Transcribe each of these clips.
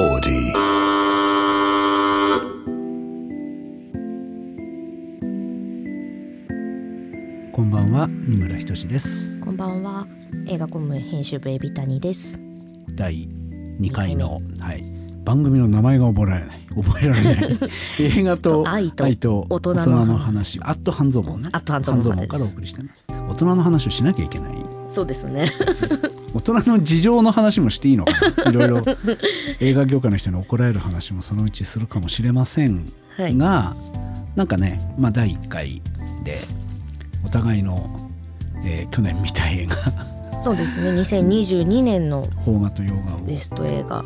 こんばんは、二村ひとしです。こんばんは。映画コム編集部エビタニです。第2回の、はい、番組の名前が覚えられない。覚えられない。映画と愛と大大人の話。アット半蔵門ね。アット半蔵門半からお送りしてます。大人の話をしなきゃいけない。そうですね。大人の事情の話もしていいのかな？いろいろ映画業界の人に怒られる話もそのうちするかもしれませんはい。が、なんかね、まあ第1回でお互いの、えー去年見た映画そうですね。2022年の邦画と洋画をベスト映画。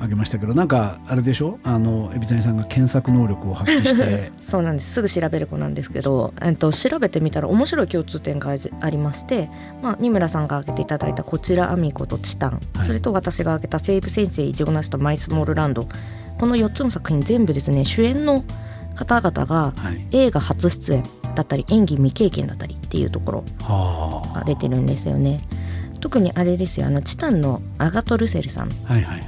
あげましたけどなんかあれでしょ？あの海老谷さんが検索能力を発揮して。そうなんです。すぐ調べる子なんですけど、えっと調べてみたら面白い共通点がありまして、まあ二村さんが挙げていただいたこちらアミコとチタン、はい。それと私が挙げた西部先生異常なしとマイスモールランド、この4つの作品全部ですね主演の方々がはい。映画初出演だったり演技未経験だったりっていうところはが出てるんですよね。特にあれですよあのチタンのアガト・ルセルさんっ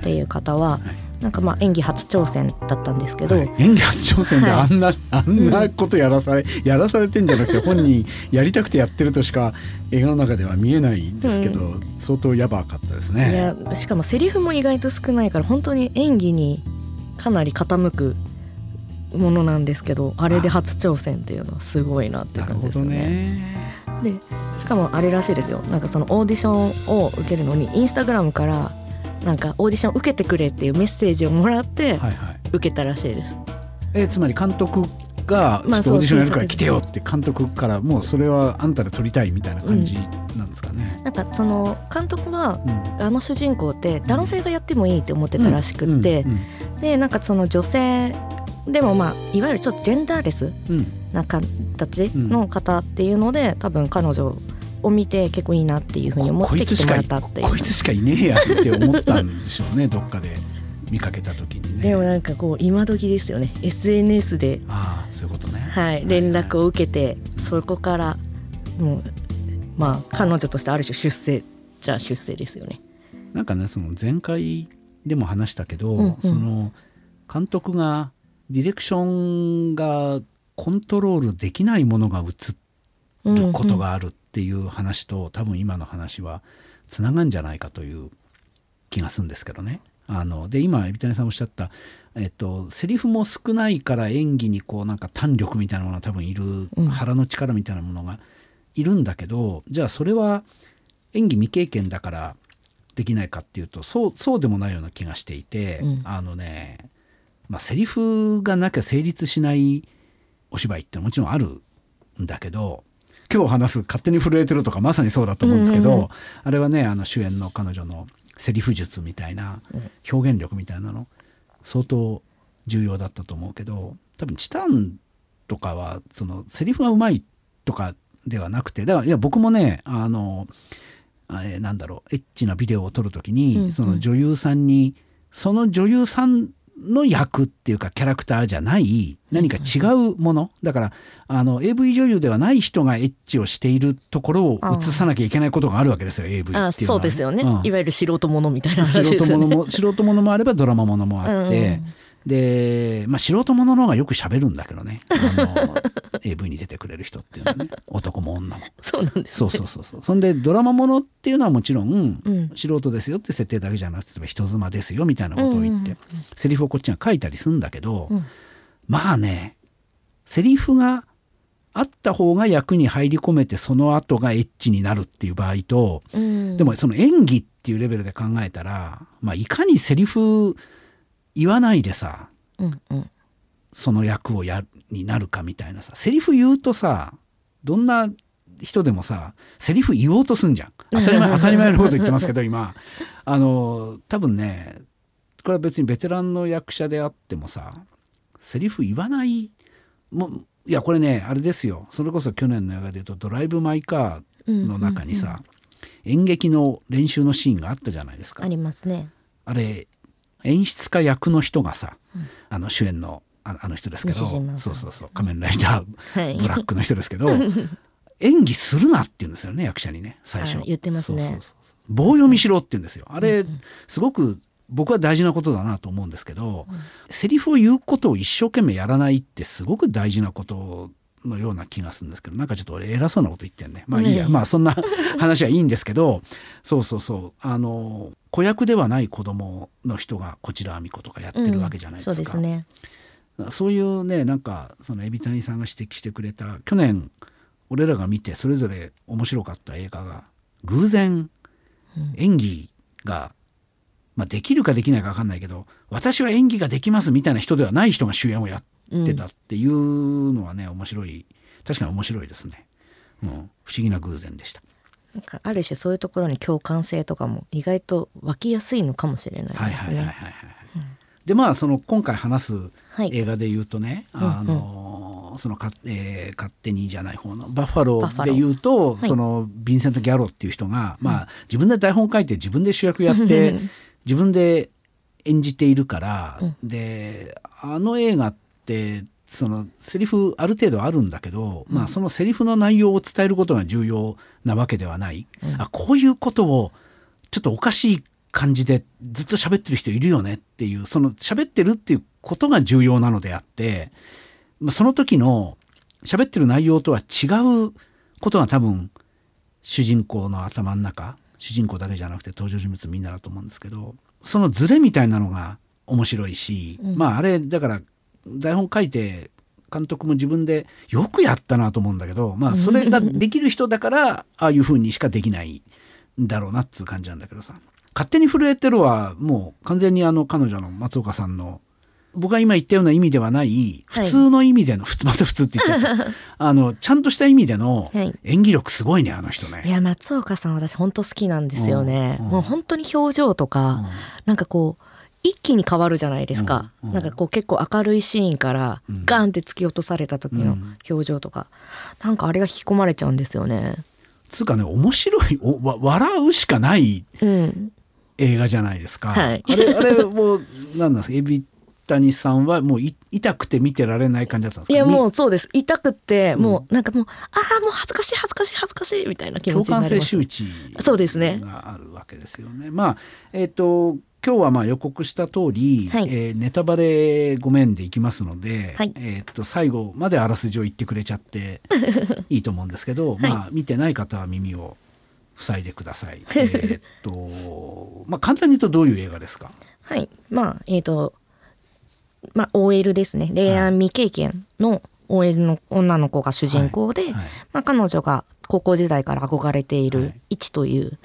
ていう方は、はい。なんかまあ演技初挑戦だったんですけど、はい。演技初挑戦ではい。あんな、あんなことやらされ、やらされてんじゃなくて本人 やりたくてやってるとしか映画の中では見えないんですけど、相当やばかったですいね。やしかもセリフも意外と少ないから本当に演技にかなり傾くものなんですけどあれで初挑戦っていうのはすごいなっていう感じですよね。ね。でしかもあれらしいですよなんかそのオーディションを受けるのにインスタグラムからなんかオーディション受けてくれっていうメッセージをもらってはいはい。受けたらしいです。えつまり監督がちょまあっとオーディションやるから来てよって監督からもうそれはあんたで撮りたいみたいな感じなんですかね。なんかその監督はうんあの主人公って男性がやってもいいって思ってたらしくって、うんでなんかその女性でもまあいわゆるちょっとジェンダーレスうんうんな形の方っていうので、多分彼女を見て結構いいなっていうふうに思って来てもらったっていう。こいつしかいねえやって思ったんでしょうね どっかで見かけた時にね。でもなんかこう今時ですよね。SNS で、ああそういうことね。はい、連絡を受けてそこからもうまあ彼女としてある種出世じゃあ出世ですよね。なんかねその前回でも話したけど、うんうん。その監督がディレクションがコントロールできないものが映ることがあるっていう話と、多分今の話はつながんじゃないかという気がするんですけどね。あので今海老谷さんおっしゃった、えっと、セリフも少ないから演技にこうなんか胆力みたいなものが多分いる、うん腹の力みたいなものがいるんだけどじゃあそれは演技未経験だからできないかっていうとそうそうでもないような気がしていて、うんあのね、まあ、セリフがなきゃ成立しないお芝居ってもちろんあるんだけど今日話す「勝手に震えてる」とかまさにそうだと思うんですけど、うんあれはねあの主演の彼女のセリフ術みたいなうん。表現力みたいなの相当重要だったと思うけど多分チタンとかはそのセリフがうまいとかではなくてだからいや僕もねあのあえーなんだろうエッチなビデオを撮るときに、うんうん。その女優さんにその女優さんの役っていうかキャラクターじゃない何か違うもの。だからあの AV 女優ではない人がエッチをしているところを映さなきゃいけないことがあるわけですよ AV っていうのは、あそうですよね、うん。いわゆる素人ものみたいな素話ですよね。人ものも素人ものもあればドラマものもあって、うんで、まあ、素人ものの方がよく喋るんだけどね。あの AV に出てくれる人っていうのはね。男も女も。そうなんです、ね。そうそうそうそう。そんでドラマものっていうのはもちろん、うん。素人ですよって設定だけじゃなくて例えば人妻ですよみたいなことを言って、セリフをこっちが書いたりするんだけど、うん。まあねセリフがあった方が役に入り込めてその後がエッチになるっていう場合と、うん。でもその演技っていうレベルで考えたら、まあ、いかにセリフ言わないでさうんうん。その役をやになるかみたいなさセリフ言うとさどんな人でもさセリフ言おうとすんじゃん。当たり前 当たり前のこと言ってますけど今。あの多分ねこれは別にベテランの役者であってもさセリフ言わないもういやこれねあれですよ。それこそ去年の映画で言うと「ドライブ・マイ・カー」の中にさ、演劇の練習のシーンがあったじゃないですか。ありますね。あれ演出家役の人がさ、あの主演のああの人ですけどそうそうそう仮面ライダーはい。ブラックの人ですけど 演技するなって言うんですよね役者にね最初。あ言ってますね。そうそうそう。棒読みしろって言うんですよ。あれ、すごく僕は大事なことだなと思うんですけど、うん、セリフを言うことを一生懸命やらないってすごく大事なことのような気がするんですけどなんかちょっと俺偉そうなこと言ってんね。まあいいや、うん、まあそんな 話はいいんですけどそうそうそう。あの子役ではない子供の人がこちらあみ子とかやってるわけじゃないですか。うん、そうですね。そういうねなんかその海老谷さんが指摘してくれた去年俺らが見てそれぞれ面白かった映画が偶然演技が、まあ、できるかできないか分かんないけど私は演技ができますみたいな人ではない人が主演をやってたっていうのはね面白い。確かに面白いですね、うん、不思議な偶然でした。なんかある種そういうところに共感性とかも意外と湧きやすいのかもしれないですね。でまあその今回話す映画で言うとね、はい、あの、うん。うん、そのか、えー、勝手にじゃない方のバッファローで言うと、はい、そのヴィンセント・ギャロっていう人が、まあ自分で台本書いて自分で主役やって自分で演じているから、うん、であの映画ってそのセリフある程度あるんだけど、うん、まあそのセリフの内容を伝えることが重要なわけではない、うん、あこういうことをちょっとおかしい感じでずっと喋ってる人いるよねっていうその喋ってるっていうことが重要なのであってその時の喋ってる内容とは違うことが多分主人公の頭の中主人公だけじゃなくて登場人物みんなだと思うんですけどそのズレみたいなのが面白いし、うん、まああれだから台本書いて監督も自分でよくやったなと思うんだけどまあそれができる人だからああいうふうにしかできないんだろうなっつう感じなんだけどさ。勝手に震えてるはもう完全にあの彼女の松岡さんの僕が今言ったような意味ではない普通の意味での、はい、また普通って言っちゃった。あのちゃんとした意味での演技力すごいねあの人ね。いや松岡さん私本当好きなんですよね。うんうん、もう本当に表情とか、うん、なんかこう一気に変わるじゃないですか、うんうん、なんかこう結構明るいシーンからガンって突き落とされた時の表情とか、うん、なんかあれが引き込まれちゃうんですよね。つうかね面白いお笑うしかない映画じゃないですか。はい、あれ、あれもう、なんなんですか、エビ谷さんはもう痛くて見てられない感じだったんですか？いやもうそうです。痛くて、もうなんかもうああもう恥ずかしい恥ずかしい恥ずかしいみたいな気持ちになります。共感性周知そうですね。があるわけですよね。まあえっ、ー、と今日はまあ予告した通り、はい、えー、ネタバレごめんでいきますので、はい、えっと最後まであらすじを言ってくれちゃって いいと思うんですけど、はい、まあ見てない方は耳を塞いでください。えっと、まあ簡単に言うとどういう映画ですか？はい、まあえっ、ー、と、まあ OL ですね。恋愛未経験の OL の女の子が主人公で、まあ彼女が高校時代から憧れている一という、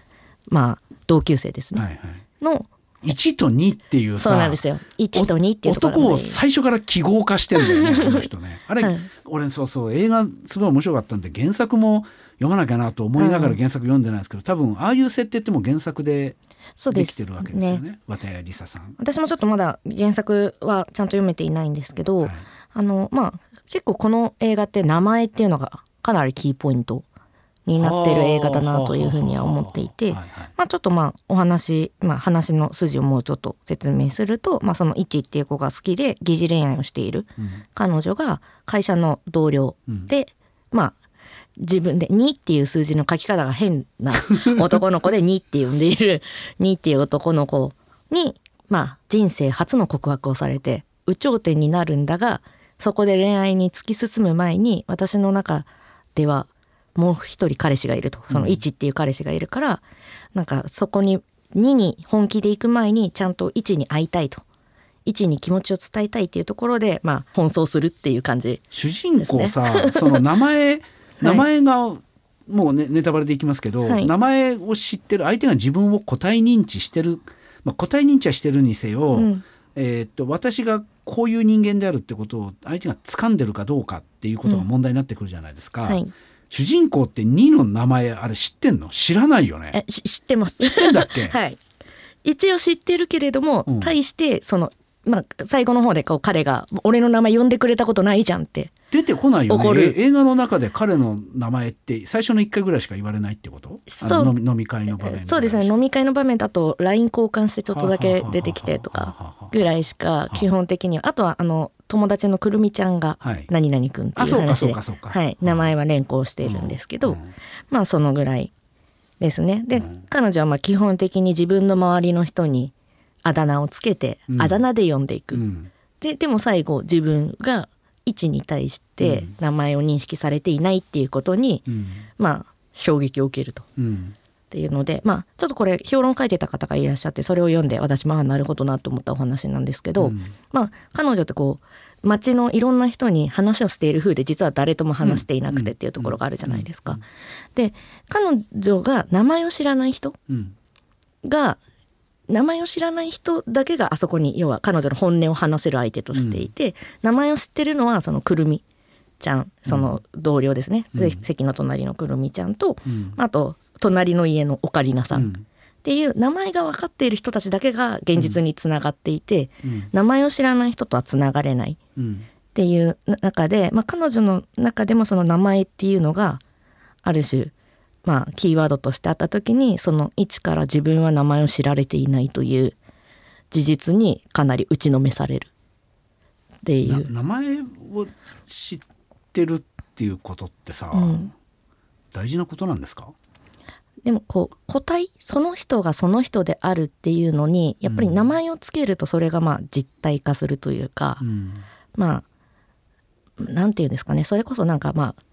まあ同級生ですね。はい。はい、の1と2っていうさそうなんですよ。1と2っていう男を最初から記号化してんだよね この人ね。あれ、はい、俺そうそう映画すごい面白かったんで原作も読まなきゃなと思いながら原作読んでないんですけど、多分ああいう設定っても原作でできてるわけですよねね綿谷りささん。私もちょっとまだ原作はちゃんと読めていないんですけど、はい、あのまあ結構この映画って名前っていうのがかなりキーポイントになってる映画だなというふうには思っていて、まあ、ちょっとまあお話、まあ、話の筋をもうちょっと説明すると、まあ、その一っていう子が好きで疑似恋愛をしている彼女が会社の同僚で、まあ自分で2っていう数字の書き方が変な男の子で 2って呼んでいる2っていう男の子に、まあ、人生初の告白をされて有頂天になるんだがそこで恋愛に突き進む前に私の中ではもう一人彼氏がいると。その1っていう彼氏がいるから、うん、なんかそこに2に本気で行く前にちゃんと1に会いたいと。1に気持ちを伝えたいっていうところでまあ奔走するっていう感じ、ね、主人公さその名前 名前が、もうねネタバレでいきますけど、はい、名前を知ってる相手が自分を個体認知してる、まあ、個体認知はしてるにせよ、うん、えー、っと私がこういう人間であるってことを相手が掴んでるかどうかっていうことが問題になってくるじゃないですか。うんはい主人公って2の名前あれ知ってんの？知らないよね。え知ってます。知ってんだっけ？はい。一応知ってるけれども、うん、対してそのまあ最後の方でこう彼が俺の名前呼んでくれたことないじゃんって。出てこないよね。映画の中で彼の名前って最初の1回ぐらいしか言われないってこと？そう。飲み会の場面そうですね。飲み会の場面だと LINE 交換してちょっとだけ出てきてとかぐらいしか基本的には。あとはあの友達のくるみちゃんが何々くんっていう話で、はい、名前は連行しているんですけど、まあそのぐらいですね。で、彼女はまあ基本的に自分の周りの人にあだ名をつけて、うん。あだ名で呼んでいく、うん。ででも最後自分が位置に対してうん。名前を認識されていないっていうことに、うん。まあ衝撃を受けると。うん。っていうのでまあちょっとこれ評論書いてた方がいらっしゃってそれを読んで私もあなるほどなと思ったお話なんですけど、うん。まあ彼女ってこう街のいろんな人に話をしている風で実は誰とも話していなくてっていうところがあるじゃないですか。で彼女が名前を知らない人うん。が名前を知らない人だけがあそこに要は彼女の本音を話せる相手としていて、名前を知ってるのはそのくるみちゃんその同僚ですね、うん。せ席の隣のくるみちゃんと、うん。あと隣の家のオカリナさんっうん。ていう名前が分かっている人たちだけが現実につながっていて、うん。名前を知らない人とはつながれないうん。っていう中で、まあ、彼女の中でもその名前っていうのがある種まあキーワードとしてあった時にその位置から自分は名前を知られていないという事実にかなり打ちのめされる。っていなう。名前を知ってるっていうことってさ、うん。大事なことなんですか？でもこう個体その人がその人であるっていうのにやっぱり名前をつけるとそれがまあ実体化するというか、うん。まあなんていうんですかね。それこそなんかまあ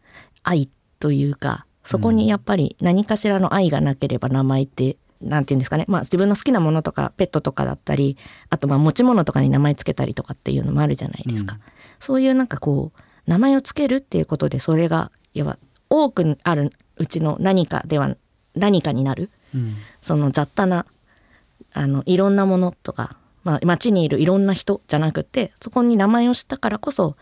愛というかそこにやっぱり何かしらの愛がなければ名前ってなんていうんですかね。まあ自分の好きなものとかペットとかだったりあとまあ持ち物とかに名前つけたりとかっていうのもあるじゃないですか、うん。そういうなんかこう名前をつけるっていうことでそれがいわば多くあるうちの何かでは何かになる。うん。その雑多なあのいろんなものとか、まあ、街にいるいろんな人じゃなくてそこに名前を知ったからこそ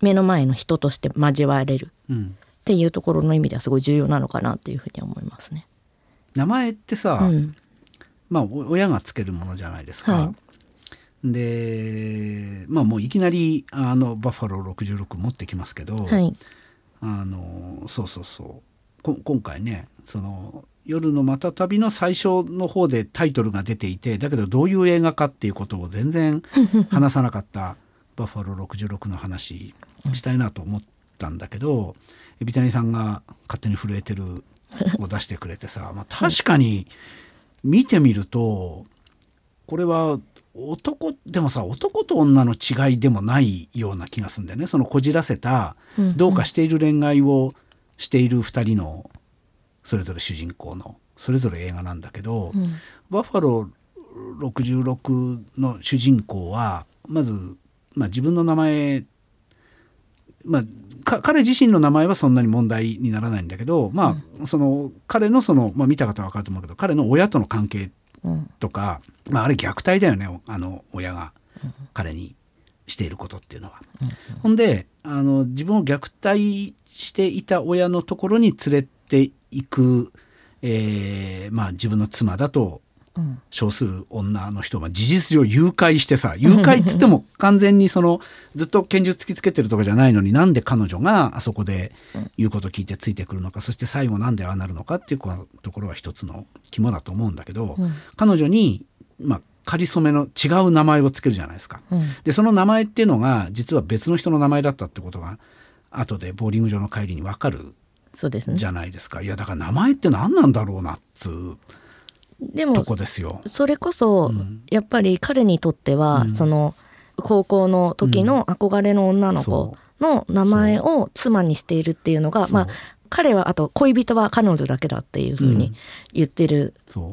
目の前の人として交われる。うんっていうところの意味ではすごい重要なのかなっていうふうには思いますね。名前ってさ、うん、まあお親がつけるものじゃないですか。はでまあもういきなりあのバッファロー66持ってきますけど、はい、あのそうそうそうこ今回ねその夜のまた旅の最初の方でタイトルが出ていてだけどどういう映画かっていうことを全然 話さなかったバッファロー66の話したいなと思ったんだけど海老谷さんが勝手に震えてるを出してくれてさ、まあ、確かに見てみるとこれは男でもさ男と女の違いでもないような気がするんだよね。そのこじらせたうんどうかしている恋愛をしている2人のそれぞれ主人公のそれぞれ映画なんだけど、うん。バッファロー66の主人公はまず、まあ、自分の名前、まあ、か彼自身の名前はそんなに問題にならないんだけど、まあ、その彼のその、まあ、見た方は分かると思うけど彼の親との関係うんとか、まあ、あれ虐待だよねあの親が彼にしていることっていうのは。ほんであの自分を虐待していた親のところに連れていく、えーまあ、自分の妻だとうん称する女の人が事実上誘拐してさ誘拐っつっても完全にそのずっと拳銃突きつけてるとかじゃないのになんで彼女があそこで言うこと聞いてついてくるのかそして最後なんでああなるのかっていうところは一つの肝だと思うんだけど、うん。彼女に、まあ、仮初めの違う名前をつけるじゃないですか。うん。でその名前っていうのが実は別の人の名前だったってことが後でボーリング場の帰りに分かるそうですね。じゃないですか。いやだから名前って何なんだろうなっつうでもとこですよ。それこそ、うん。やっぱり彼にとっては、うん。その高校の時の憧れの女の子その名前を妻にしているっていうのが、まあ彼はあと恋人は彼女だけだっていうふうに言ってる通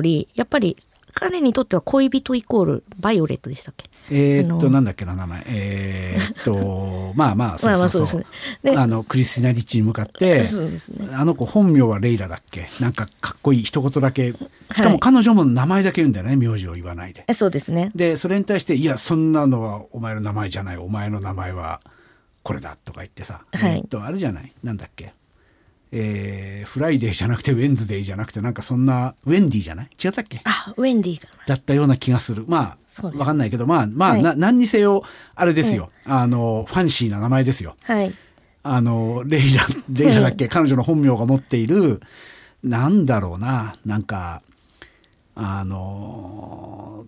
り、やっぱり彼にとっては恋人イコールバイオレットでしたっけ？えーっとなんだっけな名前。えーっと まあまあそまあまうそうそう。あそうですね。であのクリスティナ・リッチに向かってね。あの子本名はレイラだっけ？なんかかっこいい一言だけ。しかはいも彼女も名前だけ言うんだよね名字を言わないで。えそうですね。でそれに対して「いやそんなのはお前の名前じゃないお前の名前はこれだ」とか言ってさ、はい。えーっとあれじゃない？なんだっけ？えーフライデーじゃなくてウェンズデーじゃなくてなんかそんなウェンディじゃない？違ったっけ？あウェンディ。だったような気がする。まあわかんないけどまあまあ、はい。な何にせよあれですよ、あのファンシーな名前ですよ。はい。あのレイラ レイラだっけ、彼女の本名が持っているなんだろうな。なんかあの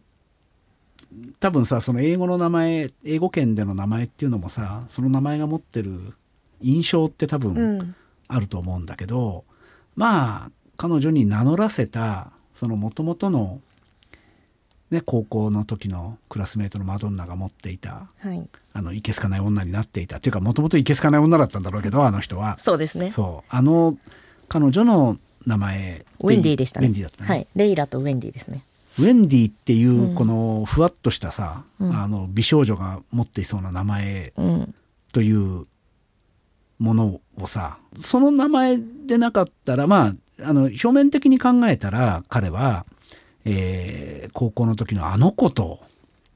多分さその英語の名前英語圏での名前っていうのもさその名前が持ってる印象って多う分ん。あると思うんだけど、まあ彼女に名乗らせたそのもともとのね、高校の時のクラスメートのマドンナが持っていたはい。あのいけすかない女になっていた。っていうかもともといけすかない女だったんだろうけどあの人は。そうですね。そう。あの彼女の名前ウェンディでしたね。ウェンディだったね、はい。レイラとウェンディですね。ウェンディっていううん。このふわっとしたさ、うん。あの美少女が持っていそうな名前うん。というものをさその名前でなかったらまああの表面的に考えたら彼は、えー高校の時のあの子と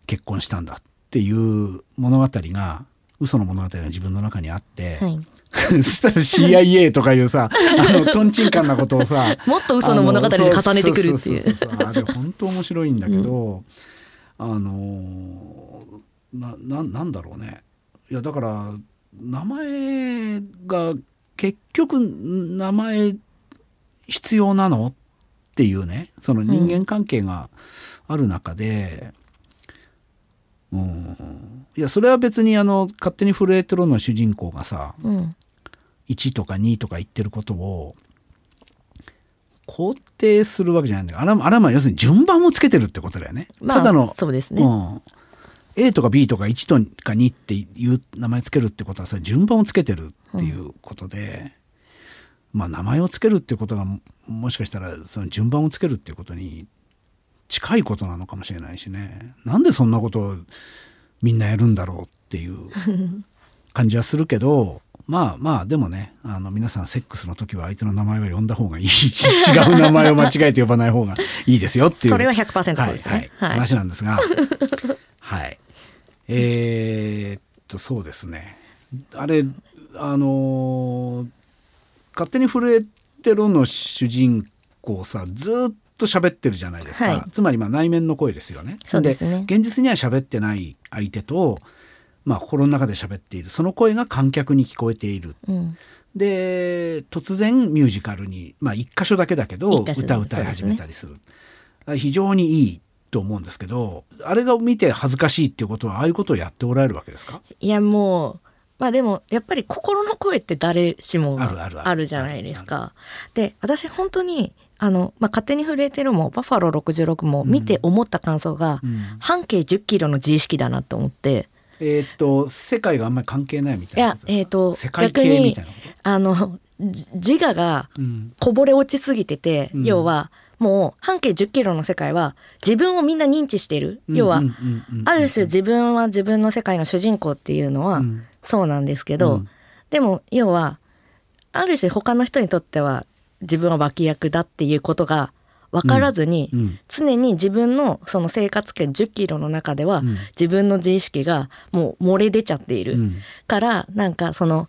結婚したんだっていう物語が嘘の物語が自分の中にあって、はい。そしたら CIA とかいうさあのとんちんかんなことをさ もっと嘘の物語に重ねてくるっていう。あれ本当面白いんだけど、あのなななんだろうね。いやだから名前が結局名前必要なのっていうねその人間関係がある中で、うん、いやそれは別にあの勝手に震えてるの主人公がさうん。1とか2とか言ってることを肯定するわけじゃないんだけどあれはあれはまあ要するに順番をつけてるってことだよね。まあただのそうですね、うん、A とか B とか1とか2っていう名前つけるってことはさ順番をつけてるっていうことで、まあ名前をつけるってことがももしかしたらその順番をつけるっていうことに近いことなのかもしれないしね。なんでそんなことをみんなやるんだろうっていう 感じはするけどまあまあでもねあの皆さんセックスの時は相手の名前は呼んだ方がいいし 違う名前を間違えて呼ばない方がいいですよっていう。それは100%そうですね。はい。はい。話なんですが はい。えーっとそうですね。あれあのー勝手に震えてるの主人公さずーっと喋ってるじゃないですか、はい。つまりまあ内面の声ですよね。そうですね。現実には喋ってない相手と、まあ、心の中で喋っている。その声が観客に聞こえている。うん。で突然ミュージカルに、まあ、一箇所だけだけど歌を歌い始めたりする。非常にいいと思うんですけどあれが見て恥ずかしいっていうことはああいうことをやっておられるわけですか？いやもうまあでもやっぱり心の声って誰しもあるじゃないですか。で私本当にあの、まあ、勝手に震えてるもバッファロー66も見て思った感想が、うん。半径10キロの自意識だなと思って。えーっと世界があんまり関係ないみたいないやえーっと世界逆に系みたいなこあのじ自我がこぼれ落ちすぎてて、うん。要はもう半径10キロの世界は自分をみんな認知してる、要は、ある種自分は自分の世界の主人公っていうのはうんそうなんですけど、うん。でも要はある種他の人にとっては自分は脇役だっていうことが分からずに、うん。常に自分のその生活圏10キロの中では、うん。自分の自意識がもう漏れ出ちゃっている、うん。からなんかその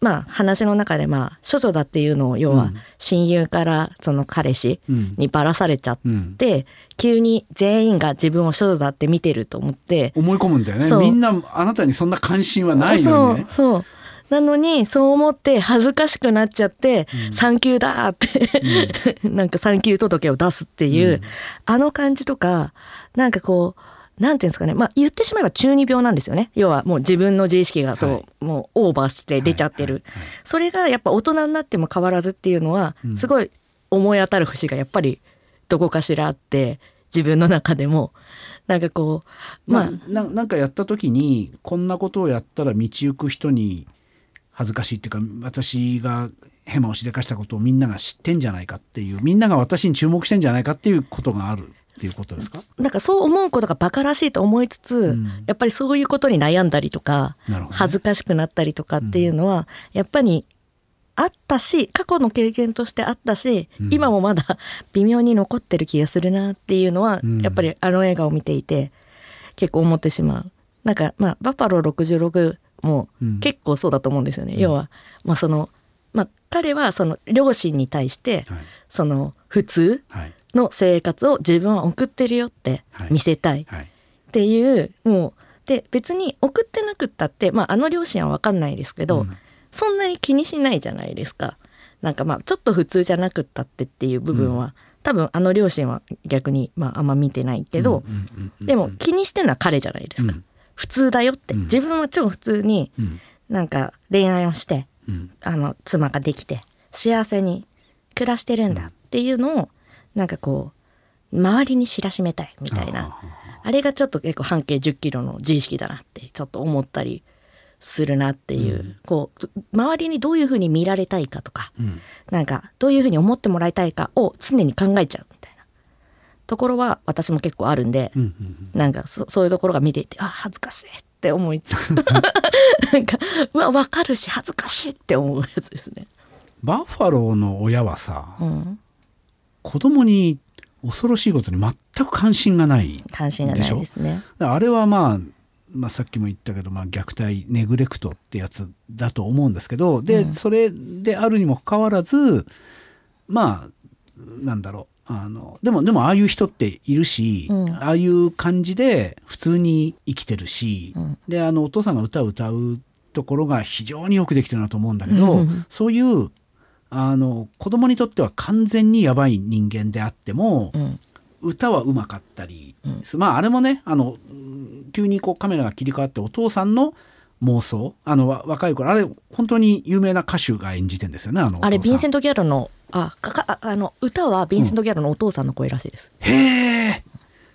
まあ話の中でまあ処女だっていうのを要はうん。親友からその彼氏うん。にばらされちゃっうん。て、急に全員が自分を処女だって見てると思って思い込むんだよね。みんなあなたにそんな関心はないのにね。そう。そう。なのにそう思って恥ずかしくなっちゃって「産休だ!」って、なんか産休届を出すっていう、うん。あの感じとかなんかこうなんていうんですかね。まあ言ってしまえば中二病なんですよね。要はもう自分の自意識がそう、はい。もうオーバーして出ちゃってる、はいはいはいそれがやっぱ大人になっても変わらずっていうのは、うん。すごい思い当たる節がやっぱりどこかしらあって自分の中でも。なんかこうまあ、なななんかやった時にこんなことをやったら道行く人に恥ずかしいっていうか私がヘマをしでかしたことをみんなが知ってんじゃないかっていうみんなが私に注目してんじゃないかっていうことがあるっていうことですか？なんかそう思うことがバカらしいと思いつつ、ん。やっぱりそういうことに悩んだりとかね。恥ずかしくなったりとかっていうのは、やっぱりあったし過去の経験としてあったし、うん。今もまだ 微妙に残ってる気がするなっていうのは、うん。やっぱりあの映画を見ていて結構思ってしまう。なんかまあバッファロー66もうん。結構そうだと思うんですよね。うん。要はまあそのまあ彼はその両親に対してはい。その普通はいの生活を自分は送ってるよってはい。見せたいはい。っていう、もうで別に送ってなくったって、まあ、あの両親は分かんないですけど、うん。そんなに気にしないじゃないですか。なんかまあちょっと普通じゃなくったってっていう部分は、多分あの両親は逆に、まあ、あんま見てないけど、うんうんうんうんでも気にしてるのは彼じゃないですか。うん。普通だよって、うん。自分は超普通にうん。なんか恋愛をしてうん。あの妻ができて幸せに暮らしてるんだっていうのをなんかこう周りに知らしめたいみたいな。あれがちょっと結構半径1 0キロの自意識だなってちょっと思ったりするなっていう、うん、こう周りにどういうふうに見られたいかとか、うん、なんかどういうふうに思ってもらいたいかを常に考えちゃうみたいな。ところは私も結構あるんで、うんうんうん、なんかそそういうところが見ていてあ恥ずかしいって思い なんかうわ分かるし恥ずかしいって思うやつですね。バッファローの親はさ、うん、子供に恐ろしいことに全く関心がない関心がないですね。あれはまあまあ、さっきも言ったけど、まあ、虐待ネグレクトってやつだと思うんですけどで、うん、それであるにもかかわらずまあなんだろうあのでもでもああいう人っているし、うん、ああいう感じで普通に生きてるし、うん、であのお父さんが歌を歌うところが非常によくできてるなと思うんだけど、そういうあの子供にとっては完全にやばい人間であっても、歌はうまかったり、うん、まああれもねあの急にこうカメラが切り替わってお父さんの妄想あの若い頃あれ本当に有名な歌手が演じてんですよねあのあれヴィンセント・ギャロのあかあの歌はヴィンセント・ギャロのお父さんの声らしいです、うん、へえ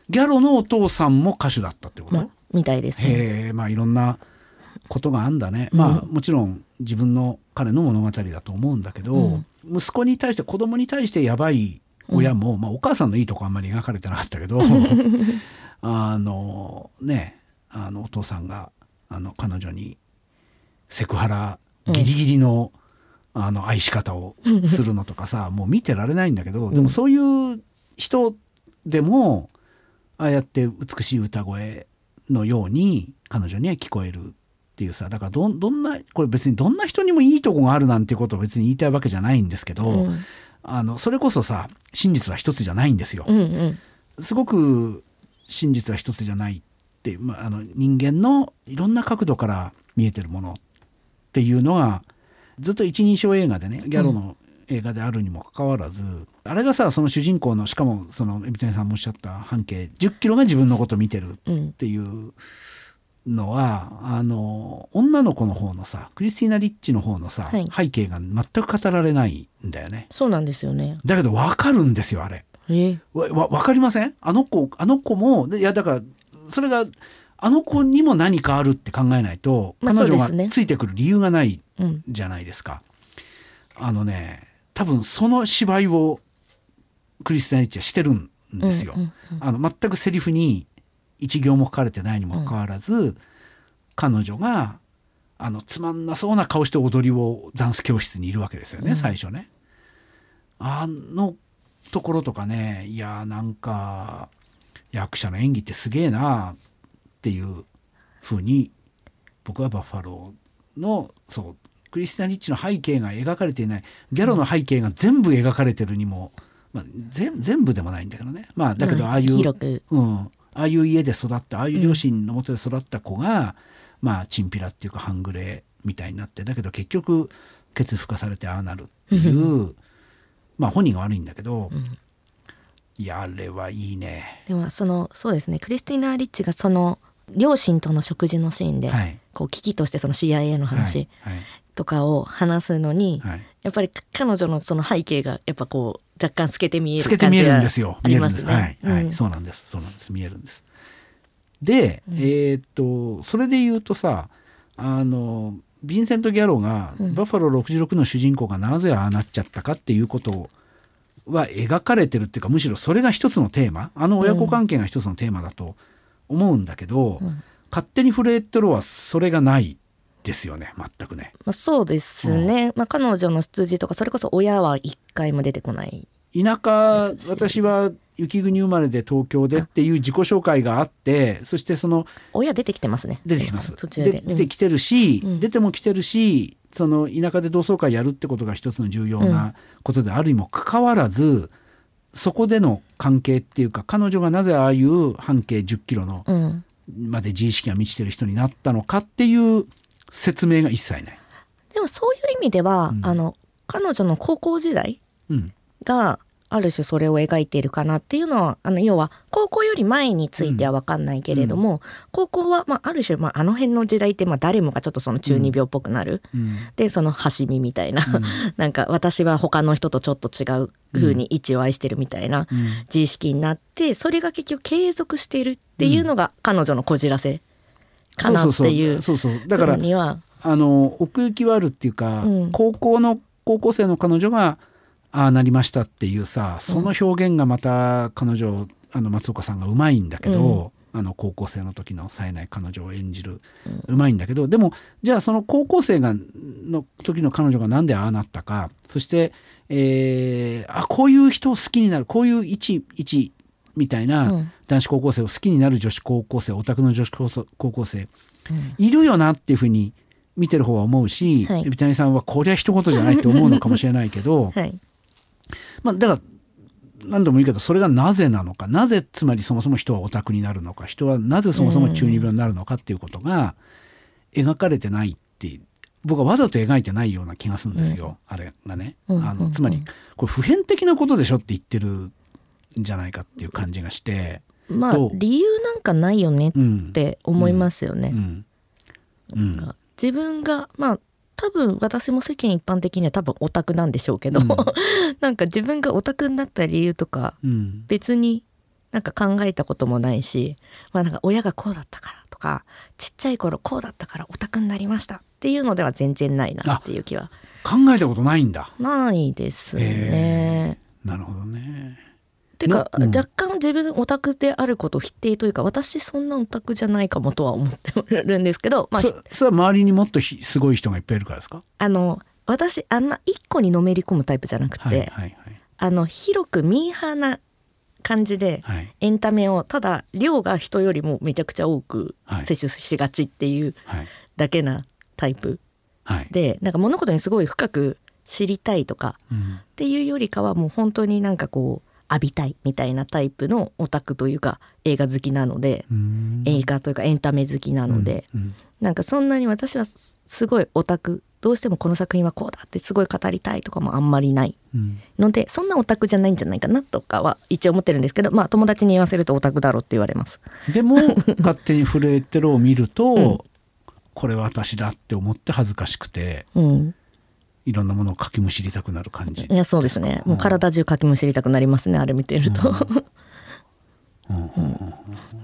ギャロのお父さんも歌手だったってこと、ま、みたいです、ね、へえまあいろんなことがあんだね、うん、まあもちろん自分の彼の物語だと思うんだけど、うん、息子に対して子供に対してやばい親も、うん、まあ、お母さんのいいとこあんまり描かれてなかったけど あのねあのお父さんがあの彼女にセクハラギリギリの,、あの愛し方をするのとかさもう見てられないんだけどでもそういう人でもああやって美しい歌声のように彼女には聞こえるっていうさだからどどんなこれ別にどんな人にもいいとこがあるなんていうことを別に言いたいわけじゃないんですけど、うん、あのそれこそさ真実は一つじゃないんですよ。うんうん、すごく真実は一つじゃないってまあ、あの人間のいろんな角度から見えてるものっていうのがずっと一人称映画でねギャロの映画であるにもかかわらず、うん、あれがさその主人公のしかもその海老谷さんもおっしゃった半径10キロが自分のことを見てるっていうのは、うん、あの女の子の方のさクリスティーナ・リッチの方のさ、はい、背景が全く語られないんだよね。そうなんですよねだけど分かるんですよあれ。わ分かりません？あの子あの子もいやだからそれがあの子にも何かあるって考えないと、彼女がついてくる理由がないじゃないですか。うん、あのね多分その芝居をクリスティアニッチはしてるんですよ。あの全くセリフに一行も書かれてないにもかかわらず、うん、彼女があのつまんなそうな顔して踊りをダンス教室にいるわけですよね、うん、最初ね。あのところとかねいやなんか役者の演技ってすげえなっていうふうに僕はバッファローのそうクリスティアン・リッチの背景が描かれていないギャロの背景が全部描かれてるにも、まあ、全部でもないんだけどね。まあだけどああいう、うん、ああいう家で育ったああいう両親のもとで育った子が、うん、まあチンピラっていうか半グレみたいになってだけど結局ケツ吹かされてああなるっていうまあ本人が悪いんだけど、うん、いやあれはいいね。でもそのそうですねクリスティーナ・リッチがその両親との食事のシーンで、はい、こう危機としてその CIA の話とかを話すのに、はい。はい、やっぱり彼女のその背景がやっぱこう若干透けて見える感じがありますね。はい、はい、そうなんです。そうなんです。見えるんです。で、うん、えー、っとそれで言うとさあのヴィンセント・ギャロが、うん、バッファロー66の主人公がなぜああなっちゃったかっていうことをは描かれてるっていうかむしろそれが一つのテーマ。あの親子関係が一つのテーマだと思うんだけど、うん、勝手にフレットロはそれがないですよね。全くね。まあ、そうですね、うん、まあ、彼女の出自とかそれこそ親は一回も出てこない。田舎私は雪国生まれで東京でっていう自己紹介があってそしてその親出てきてますね。出てきます。途中で。出てきてるし、うん、出ても来てるしその田舎で同窓会やるってことが一つの重要なことであるにもかかわらず、うん、そこでの関係っていうか彼女がなぜああいう半径1 0キロのまで自意識が満ちてる人になったのかっていう説明が一切ない。でもそういう意味では、うん、あの彼女の高校時代が、ある種それを描いているかなっていうのはあの要は高校より前については分かんないけれども、高校は、まあ、ある種、まあ、あの辺の時代って、まあ、誰もがちょっとその中二病っぽくなる、うん。でその端みみたいな、うん。なんか私は他の人とちょっと違う風に位置を愛してるみたいなうん。自意識になってそれが結局継続しているっていうのが彼女のこじらせかなっていうそうそうそう。だからあの奥行きはあるっていうか、うん。高校の高校生の彼女がああなりましたっていうさその表現がまた彼女あの松岡さんがうまいんだけど、あの高校生の時の冴えない彼女を演じるうまいんだけどでもじゃあその高校生がの時の彼女がなんでああなったかそして、えーあこういう人を好きになるこういう一一みたいなうん。男子高校生を好きになる女子高校生オタクの女子高校生うん。いるよなっていうふうに見てる方は思うし、はい。ビタニさんはこりゃ一言じゃないって思うのかもしれないけど はい。まあだから何度も言うけどそれがなぜなのかなぜつまりそもそも人はオタクになるのか人はなぜそもそも中二病になるのかっていうことが描かれてないって僕はわざと描いてないような気がするんですよ、あれがね。うんあうんうん。のつまりこれ普遍的なことでしょって言ってるんじゃないかっていう感じがして、まあ理由なんかないよねっうん、て思いますよね。自分がまあ多分私も世間一般的には多分オタクなんでしょうけど、うん なんか自分がオタクになった理由とかうん別になんか考えたこともないし、まあ、なんか親がこうだったからとかちっちゃい頃こうだったからオタクになりましたっていうのでは全然ないなっていう気は考えたことないんだ。ないですねへ。なるほどね。てか、なうん。若干自分オタクであることを否定というか私そんなオタクじゃないかもとは思ってるんですけど、まあ、そそれは周りにもっとひすごい人がいっぱいいるからですか？あの私あんま一個にのめり込むタイプじゃなくて、はいはいはい。あの広くミーハーな感じではい。エンタメをただ量が人よりもめちゃくちゃ多くはい。摂取しがちっていうはい。だけなタイプはい。でなんか物事にすごい深く知りたいとかうん。っていうよりかはもう本当になんかこう浴びたいみたいなタイプのオタクというか映画好きなので、うん。映画というかエンタメ好きなので、うん。なんかそんなに私はすすごいオタクどうしてもこの作品はこうだってすごい語りたいとかもあんまりないうん。のでそんなオタクじゃないんじゃないかなとかは一応思ってるんですけどまあ友達に言わせるとオタクだろって言われます。でも 勝手に震えてるを見ると、うん。これは私だって思って恥ずかしくてうん、いろんなものをかきむしりたくなる感じ。いやそうですね。もう体中かきむしりたくなりますねあれ見てると。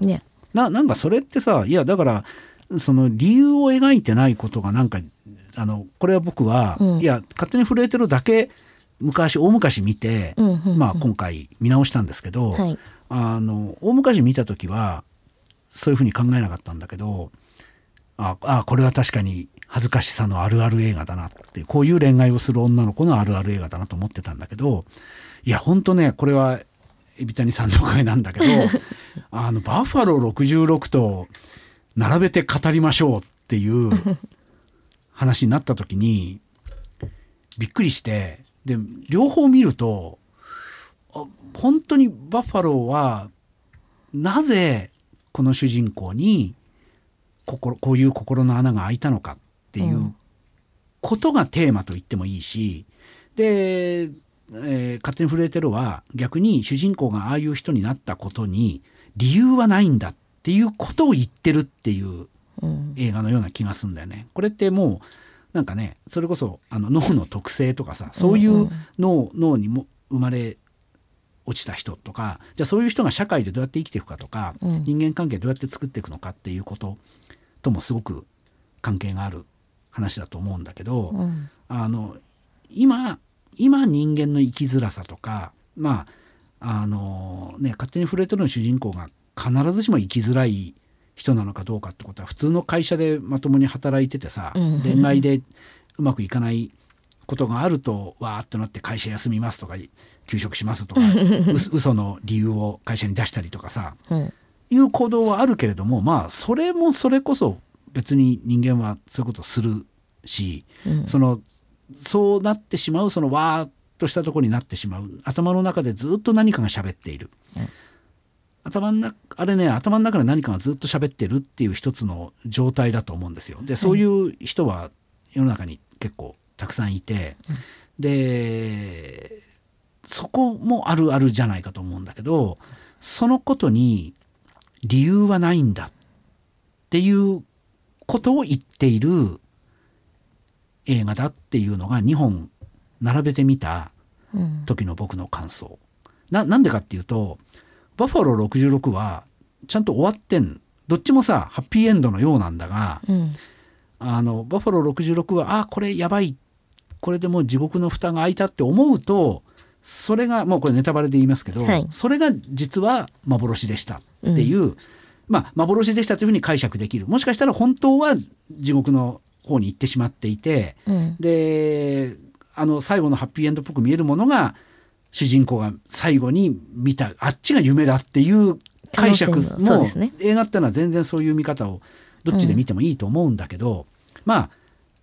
ね。ななんかそれってさいやだからその理由を描いてないことがなんかあのこれは僕は、うん。いや勝手に震えてるだけ昔大昔見て、うんうんうん。まあ、今回見直したんですけど、はい。あの大昔見た時はそういうふうに考えなかったんだけどああこれは確かに恥ずかしさのあるある映画だなってこういう恋愛をする女の子のあるある映画だなと思ってたんだけどいや本当ねこれは海老谷さんのおかげなんだけど あのバッファロー66と並べて語りましょうっていう話になった時にびっくりしてで両方見るとあ本当にバッファローはなぜこの主人公に心こういう心の穴が開いたのかっていううんことがテーマと言ってもいいしで、えー勝手に震えてるは逆に主人公がああいう人になったことに理由はないんだっていうことを言ってるっていううん。映画のような気がするんだよね。これってもうなんかねそれこそあの脳の特性とかさそういう脳,、脳にも生まれ落ちた人とかじゃあそういう人が社会でどうやって生きていくかとか、うん。人間関係どうやって作っていくのかっていうことともすごく関係がある話だと思うんだけど、うん。あの今今人間の生きづらさとかまああのね勝手に触れてるの主人公が必ずしも生きづらい人なのかどうかってことは普通の会社でまともに働いててさ、うん。恋愛でうまくいかないことがあるとわーっとなって会社休みますとか休職しますとか 嘘の理由を会社に出したりとかさうん。いう行動はあるけれどもまあそれもそれこそ別に人間はそういうことをするし、うん。そのそうなってしまうそのわーっとしたところになってしまう。頭の中でずっと何かが喋っている、うん。頭の中あれね頭の中で何かがずっと喋ってるっていう一つの状態だと思うんですよ。でそういう人は世の中に結構たくさんいて、でそこもあるあるじゃないかと思うんだけどそのことに理由はないんだっていうことを言っている映画だっていうのが2本並べてみたうん。時の僕の感想。ななんでかっていうとバッファロー66はちゃんと終わってん。どっちもさハッピーエンドのようなんだがうん。あのバッファロー66はあこれやばい。これでもう地獄の蓋が開いたって思うとそれがもうこれネタバレで言いますけど、はい。それが実は幻でしたっていう、まあ幻でしたというふうに解釈できる。もしかしたら本当は地獄の方に行ってしまっていてうん。であの最後のハッピーエンドっぽく見えるものが主人公が最後に見たあっちが夢だっていう解釈もね。映画ってのは全然そういう見方をどっちで見てもいいと思うんだけど、まあ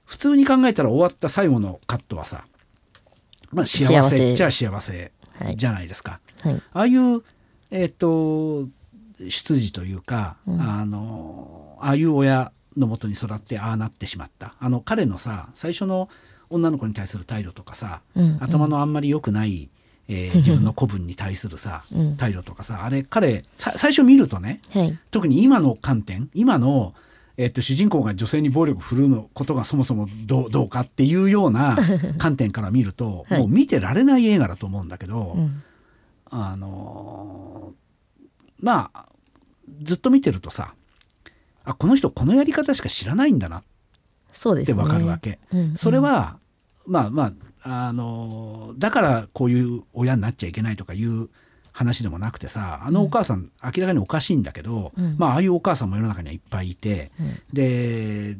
普通に考えたら終わった最後のカットはさ、まあ、幸幸せせっちゃ幸せはい。じゃないですか。はい。ああいう、えっと出自というか、うん。あのああいう親のもとに育ってああなってしまった。あの彼のさ最初の女の子に対する態度とかさ、うん頭のあんまり良くない、えー 自分の子分に対するさ、うん。態度とかさあれ彼さ最初見るとねはい。特に今の観点今の、えっと、主人公が女性に暴力振るうのことがそもそもどう どうかっていうような 観点から見ると、はい。もう見てられない映画だと思うんだけど、うん。あのーまあずっと見てるとさあこの人このやり方しか知らないんだなってそうですね。わかるわけ。うん。それはまあまあ、あのーだからこういう親になっちゃいけないとかいう話でもなくてさあのお母さん、明らかにおかしいんだけど、うん。まあああいうお母さんも世の中にはいっぱいいてうん。で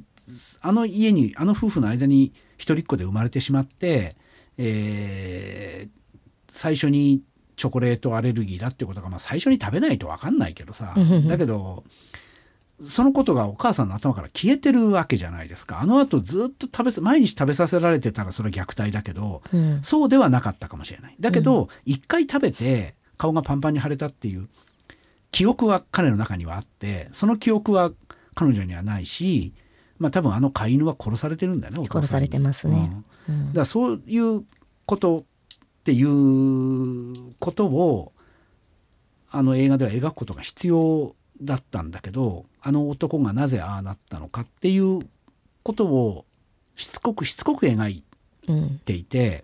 あの家にあの夫婦の間に一人っ子で生まれてしまって、えー最初にチョコレートアレルギーだってことが、まあ、最初に食べないと分かんないけどさ。うん。うんうんだけどそのことがお母さんの頭から消えてるわけじゃないですか。あのあとずっと食べさ毎日食べさせられてたらそれは虐待だけどうん。そうではなかったかもしれない。だけど一、回食べて顔がパンパンに腫れたっていう記憶は彼の中にはあってその記憶は彼女にはないしまあ多分あの飼い犬は殺されてるんだよね殺されてますね。うんうん。だからそういうことっていうことをあの映画では描くことが必要だったんだけどあの男がなぜああなったのかっていうことをしつこくしつこく描いうんていて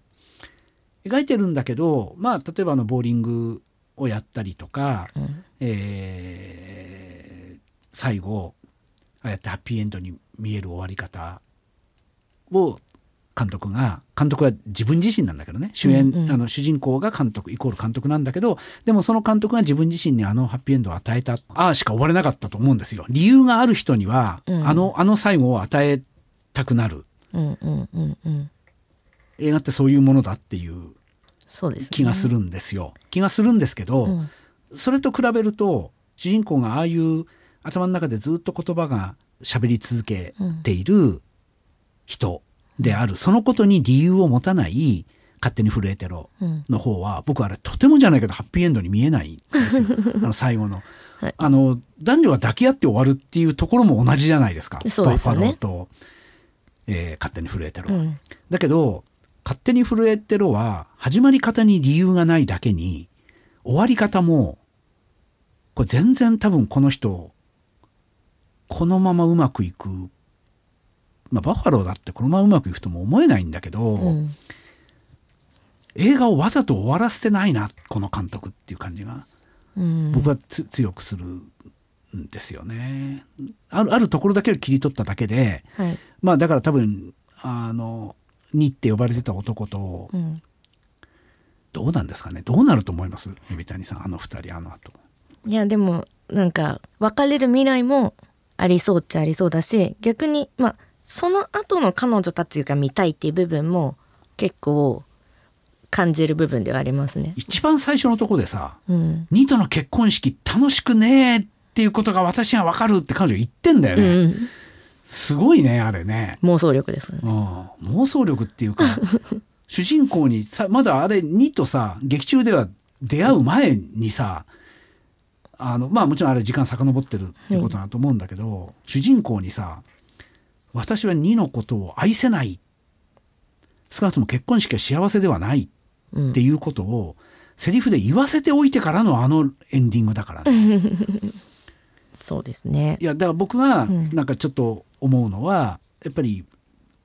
描いてるんだけどまあ例えばあのボーリングをやったりとか、うん。えー最後ああやってハッピーエンドに見える終わり方を監督が監督は自分自身なんだけどね。主演、うんうん。あの主人公が監督イコール監督なんだけどでもその監督が自分自身にあのハッピーエンドを与えた。ああしか終われなかったと思うんですよ。理由がある人には、うん。あのあの最後を与えたくなる。うんうんうんうん。映画ってそういうものだっていう気がするんですよ、気がするんですけど、うん。それと比べると主人公がああいう頭の中でずっと言葉が喋り続けている人である、そのことに理由を持たない勝手に震えてろうん。の方は僕はあれとてもじゃないけどハッピーエンドに見えないんですよ。あの最後の。はい。あの男女は抱き合って終わるっていうところも同じじゃないですか。そうですよね。バッファローと、えー勝手に震えてろ。うん。だけど勝手に震えてろは始まり方に理由がないだけに終わり方もこれ全然多分この人このままうまくいく、まあ、バッファローだってこのままうまくいくとも思えないんだけど、うん。映画をわざと終わらせてないなこの監督っていう感じがうん。僕はつ強くするんですよね。あるあるところだけを切り取っただけではい。まあだから多分あの「に」って呼ばれてた男とうん。どうなんですかね。どうなると思います？海谷さんあの二人あの後。いやでもなんか別れる未来もありそうっちゃありそうだし逆にまあその後の彼女たちが見たいっていう部分も結構感じる部分ではありますね。一番最初のとこでさうん「ニとの結婚式楽しくねえ」っていうことが私が分かるって彼女言ってんだようね、ん、すごいねあれね、妄想力ですね。うん、妄想力っていうか 主人公にさまだあれニとさ劇中では出会う前にさあのまあもちろんあれ時間遡ってるっていうことだと思うんだけど、主人公にさ「私はニのことを愛せない」少なくとも結婚式は幸せではない。っていうことを、セリフで言わせておいてからのあのエンディングだからね。そうですね。いやだから僕がなんかちょっと思うのは、やっぱり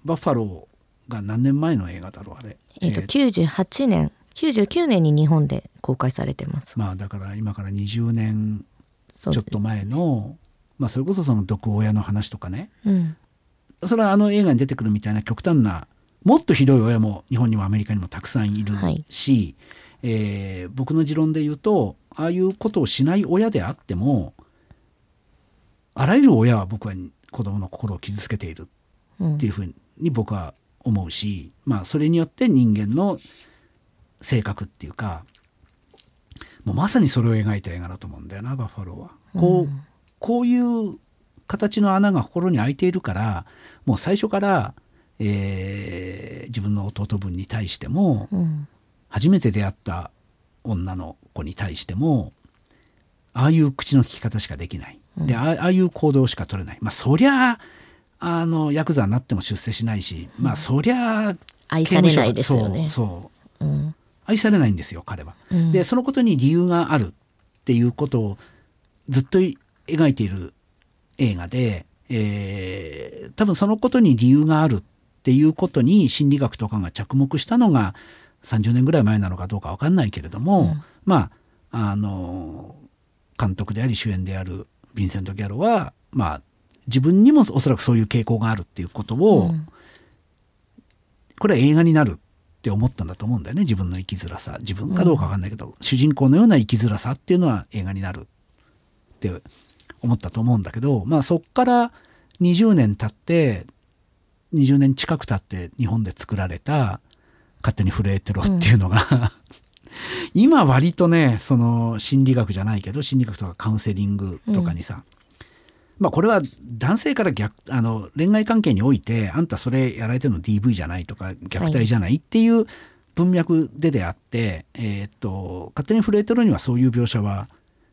バッファローが何年前の映画だろうあれ。えっ、と98年。99年に日本で公開されてます。まあだから今から20年ちょっと前のまあそれこそその毒親の話とかね、うん、それはあの映画に出てくるみたいな極端なもっとひどい親も日本にもアメリカにもたくさんいるし、はい、えー、僕の持論で言うとああいうことをしない親であってもあらゆる親は僕は子供の心を傷つけているっていうふうに僕は思うし、うん、まあそれによって人間の性格っていうかもうまさにそれを描いた映画だと思うんだよなバッファローは。こう、うん、こういう形の穴が心に開いているからもう最初から、えー、自分の弟分に対しても、うん、初めて出会った女の子に対してもああいう口の利き方しかできない。でああいう行動しか取れない。まあそりゃあのヤクザになっても出世しないし、まあそりゃ愛されないですよね。そう、うん、愛されないんですよ彼は。うん、でそのことに理由があるっていうことをずっと描いている映画で、えー、多分そのことに理由があるっていうことに心理学とかが着目したのが30年ぐらい前なのかどうか分かんないけれども、うん、まああの監督であり主演であるヴィンセント・ギャロはまあ自分にもおそらくそういう傾向があるっていうことを、うん、これは映画になるって思ったんだと思うんだよね自分の生きづらさ。自分かどうか分かんないけど、うん、主人公のような生きづらさっていうのは映画になるって思ったと思うんだけどまあそっから20年経って20年近く経って日本で作られた「勝手に震えてろ」っていうのが、うん、今割とねその心理学じゃないけど心理学とかカウンセリングとかにさ、まあこれは男性から逆あの恋愛関係においてあんたそれやられてるの DV じゃないとか虐待じゃないっていう文脈でであって、はい、えっと勝手に震えてるにはそういう描写は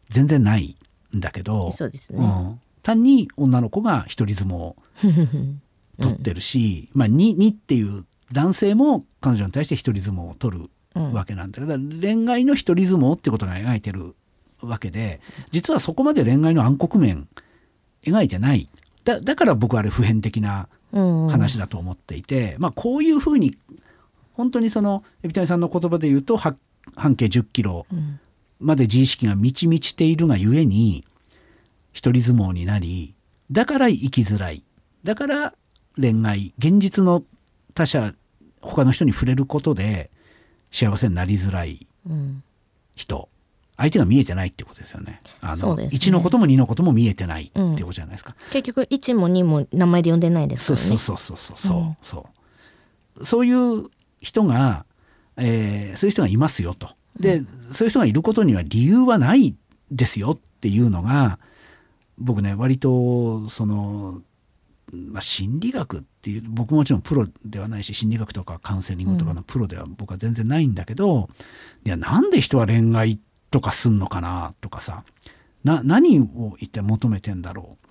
全然ないんだけどそうですね、うん、単に女の子が一人相撲を 取ってるし、うん、まあ 2, 2っていう男性も彼女に対して一人相撲を取るわけなんだけど、うん、恋愛の一人相撲ってことが描いてるわけで実はそこまで恋愛の暗黒面描いてない。だだから僕はあれ普遍的な話だと思っていて、うん、まあこういうふうに本当にその海老谷さんの言葉で言うと半径10キロまで自意識が満ち満ちているがゆえに一人相撲になりだから生きづらいだから恋愛現実の他者他の人に触れることで幸せになりづらい人、相手が見えてないってことですよね。あの、ね、1のことも2のことも見えてないってことじゃないですか。うん、結局1も2も名前で呼んでないですからね。そうそうそうそうそう、うん、そうそういう人が、えー、そういう人がいますよと。で、うん、そういう人がいることには理由はないですよっていうのが僕ね割とその、まあ、心理学っていう僕もちろんプロではないし心理学とかカウンセリングとかのプロでは僕は全然ないんだけど、いやなんで人は恋愛とかすんのかなとかさな何を一体求めてんだろう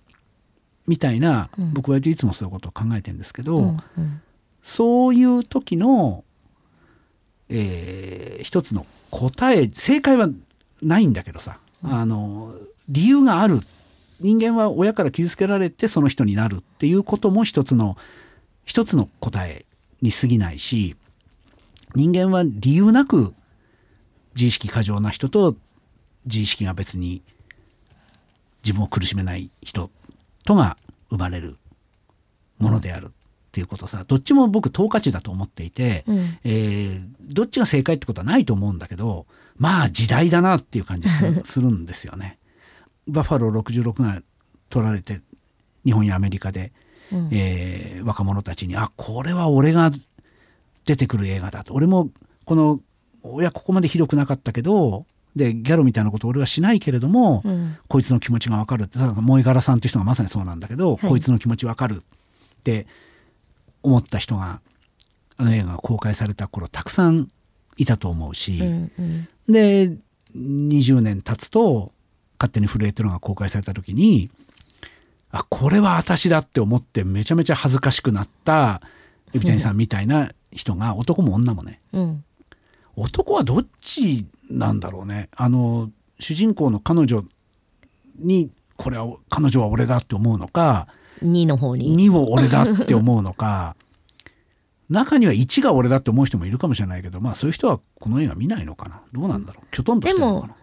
みたいな、うん、僕はいつもそういうことを考えてんですけど、うんうん、そういう時の、えー、一つの答え正解はないんだけどさ、うん、あの理由がある。人間は親から傷つけられてその人になるっていうことも一つの一つの答えに過ぎないし人間は理由なく自意識過剰な人と自意識が別に自分を苦しめない人とが生まれるものである。っていうことさどっちも僕等価値だと思っていて、うん、えー、どっちが正解ってことはないと思うんだけどまあ時代だなっていう感じする んですよね。バッファロー66が取られて日本やアメリカで、うん、えー、若者たちにあこれは俺が出てくる映画だと。俺もこの親ここまでひどくなかったけどでギャルみたいなこと俺はしないけれども、うん、こいつの気持ちが分かるって萌え柄さんっていう人がまさにそうなんだけど、はい、こいつの気持ち分かるって思った人があの映画が公開された頃たくさんいたと思うし、うんうん、で20年経つと「勝手に震えてる」のが公開された時にあこれは私だって思ってめちゃめちゃ恥ずかしくなった海谷さんみたいな人が男も女もね、うん。男はどっちなんだろうね。あの主人公の彼女にこれは彼女は俺だって思うのか2の方に。2を俺だって思うのか 中には1が俺だって思う人もいるかもしれないけどまあそういう人はこの映画見ないのかな。どうなんだろう。きょとんとしてるのかな。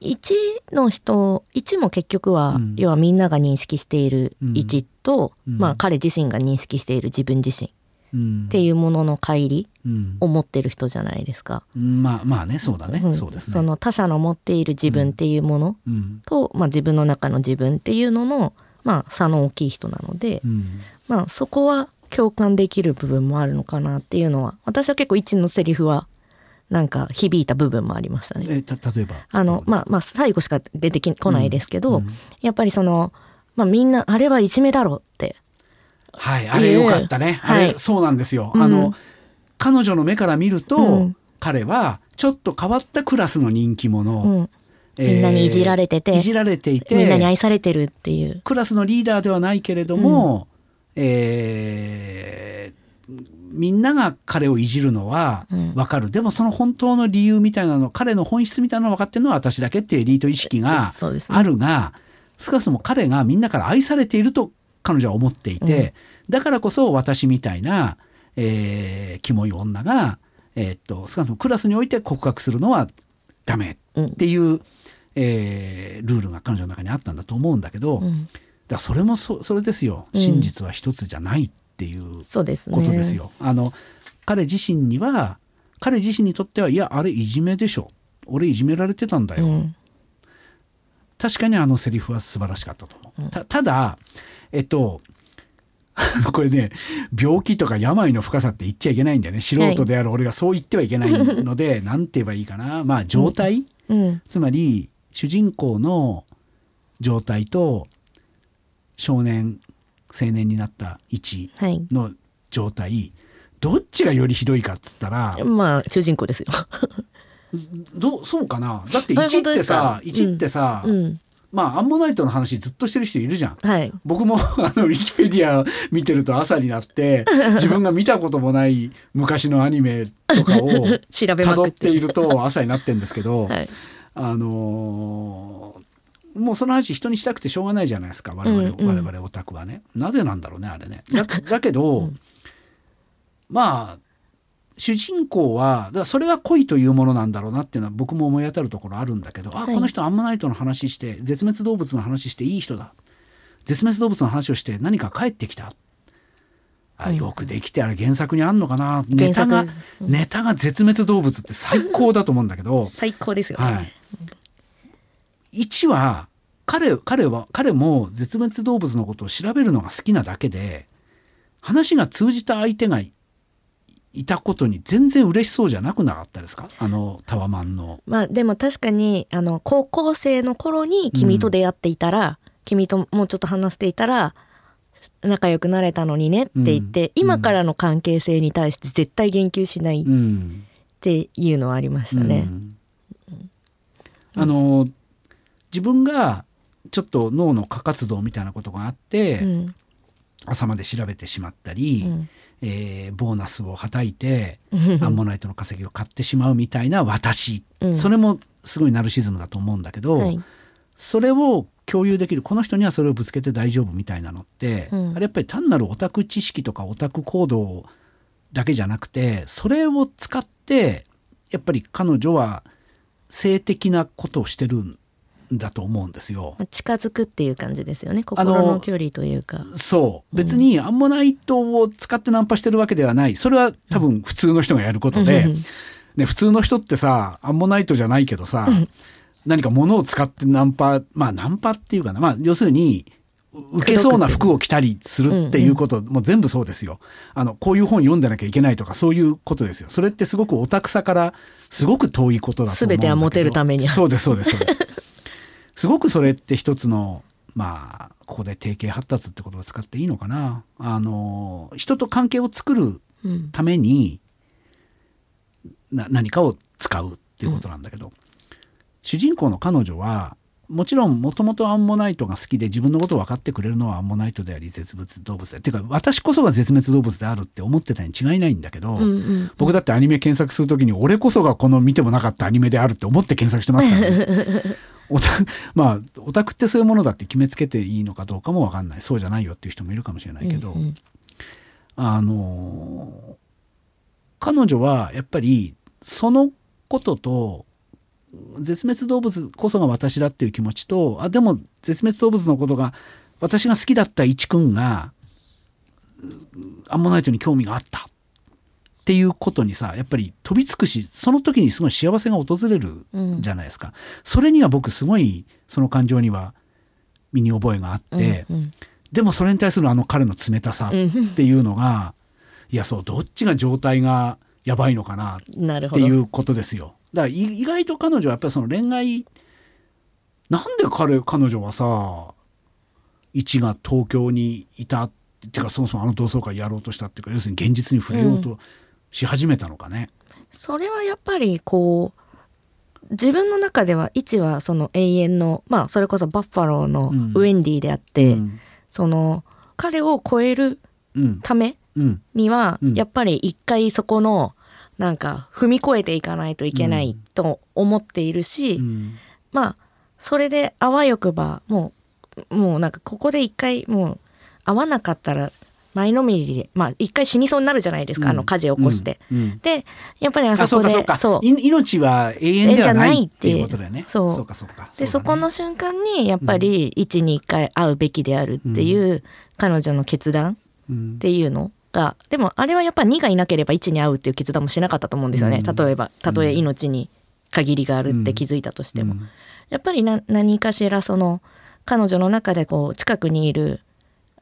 1の人1も結局は、うん。要はみんなが認識しているうん。1と、うん。まあ彼自身が認識している自分自身っうん。ていうものの乖離うん。を持ってる人じゃないですか。まあまあねそうだね、うん。そうですね。その他者の持っている自分っていうものうん。と、まあ、自分の中の自分っていうのの、まあ、差の大きい人なので、うん。まあ、そこは共感できる部分もあるのかなっていうのは私は結構一のセリフはなんか響いた部分もありましたね。えた例えば？あのまあまあ最後しか出てきこないですけど、うん。やっぱりその、まあ、みんなあれはいじめだろって。はいあれよかったね、あれ、はい。そうなんですよ、うん。あの彼女の目から見ると、うん。彼はちょっと変わったクラスの人気者、みんなにいじられてていじられていてみんなに愛されてるっていう。クラスのリーダーではないけれども、えーみんなが彼をいじるのはうん。分かる、でもその本当の理由みたいなの彼の本質みたいなの分かってるのは私だけっていうエリート意識があるが、少なくとも彼がみんなから愛されていると彼女は思っていて、だからこそ私みたいな、えーキモい女が、えーっと少なくともクラスにおいて告白するのはダメうんっていう、えールールが彼女の中にあったんだと思うんだけど、うん。らそれもそそれですよ。うん。真実は一つじゃないっていう。ことですよ。あの彼自身には彼自身にとってはいやあれいじめでしょ。俺いじめられてたんだよ、うん。確かにあのセリフは素晴らしかったと思う。うん。たただえっと これね病気とか病の深さって言っちゃいけないんだよね。素人である俺がそう言ってはいけないので何て言えばいいかな。まあ状態、うん。つまり主人公の状態と少年青年になった位置はい。の状態どっちがよりひどいかっつったらまあ主人公ですよ。どうそうかなだってあ1ってさ1ってさ、うん。まあアンモナイトの話ずっとしてる人いるじゃん。はい。僕も あのウィキペディア見てると朝になって 自分が見たこともない昔のアニメとかを 調べまくっ。辿ってていると朝になってんですけど、はい。あのーもうその話人にしたくてしょうがないじゃないですか我々,、我々オタクはね。なぜなんだろうねあれね。だだけど、うん。まあ主人公はだそれが恋というものなんだろうなっていうのは僕も思い当たるところあるんだけど、あはい。この人アンモナイトの話して絶滅動物の話していい人だ。絶滅動物の話をして何か帰ってきた。あうんよくできてあれ原作にあんのかな。ネタがネタが絶滅動物って最高だと思うんだけど。最高ですよね。はい。1は彼彼は彼も絶滅動物のことを調べるのが好きなだけで話が通じた相手がいいたことに全然嬉しそうじゃなくなかったですか？あのタワマンの。まあでも確かにあの高校生の頃に君と出会っていたら、君ともうちょっと話していたら仲良くなれたのにねって言って、うん。今からの関係性に対して絶対言及しないっうん。ていうのはありましたね。うんあの自分がちょっと脳の過活動みたいなことがあって、うん。朝まで調べてしまったり、うん。えーボーナスをはたいてうん。アンモナイトの化石を買ってしまうみたいな私、うん。それもすごいナルシズムだと思うんだけど、はい。それを共有できるこの人にはそれをぶつけて大丈夫みたいなのって、うん。あれやっぱり単なるオタク知識とかオタク行動だけじゃなくてそれを使ってやっぱり彼女は性的なことをしてるんだと思うんですよ。近づくっていう感じですよね。心の距離というか。そう。別にアンモナイトを使ってナンパしてるわけではない。それは多分普通の人がやることで、うん。ね、普通の人ってさアンモナイトじゃないけどさ、何か物を使ってナンパまあナンパっていうかな、まあ、要するにう受けそうな服を着たりする。っていうこと、もう全部そうですよあのこういう本読んでなきゃいけないとかそういうことですよそれってすごくオタクさからすごく遠いことだと思うんだけど全てはモテる。ためにそうですそうですそうですすごくそれって一つのまあここで定型発達って言葉を使っていいのかなあの人と関係を作る。うんためにな何かを使うっていうことなんだけど、主人公の彼女はもちろんもともとアンモナイトが好きで自分のことを分かってくれるのはアンモナイトであり絶滅動物で。っていうか私こそが絶滅動物であるって思ってたに違いないんだけど、うんうん。僕だってアニメ検索するときに俺こそがこの見てもなかったアニメであるって思って検索してますからね。オタ まあオタクってそういうものだって決めつけていいのかどうかも分かんない。そうじゃないよっていう人もいるかもしれないけど、うんうんあの彼女はやっぱりそのことと絶滅動物こそが私だっていう気持ちとあでも絶滅動物のことが私が好きだった一君がうアンモナイトに興味があった。っていうことにさやっぱり飛びつくしその時にすごい幸せが訪れるうん。じゃないですか、それには僕すごいその感情には身に覚えがあって、うんでもそれに対するあの彼の冷たさうん。うんっていうのが、いやそうどっちが状態がやばいのかなっていうことですよ。だからい意外と彼女はやっぱりその恋愛なんで彼彼女はさ一が東京にいたっていうかそもそもあの同窓会やろうとしたっていうか要するに現実に触れようとし始めたのかね。それはやっぱりこう自分の中では一はその永遠のまあそれこそバッファローのうん。ウェンディであって、うん。その彼を超えるうん。ためうん。にはうん。やっぱり一回そこのなんか踏み越えていかないといけないと思っているし、うん。まあそれであわよくばもうもうなんかここで一回もう会わなかったら前のめりでまあ一回死にそうになるじゃないですか、あの火事を起こして。うん。うん。でやっぱりああそこでそう命は永遠ではないっていうことだよね。そう。そうかそうか。でそ,、この瞬間にやっぱり一に一回会うべきであるっていう彼女の決断うん。っていうのがでもあれはやっぱ2がいなければ1に会うっていう決断もしなかったと思うんですよね、うん。例えばたとえ命に限りがあるって気づいたとしても、うん。やっぱりな何かしらその彼女の中でこう近くにいる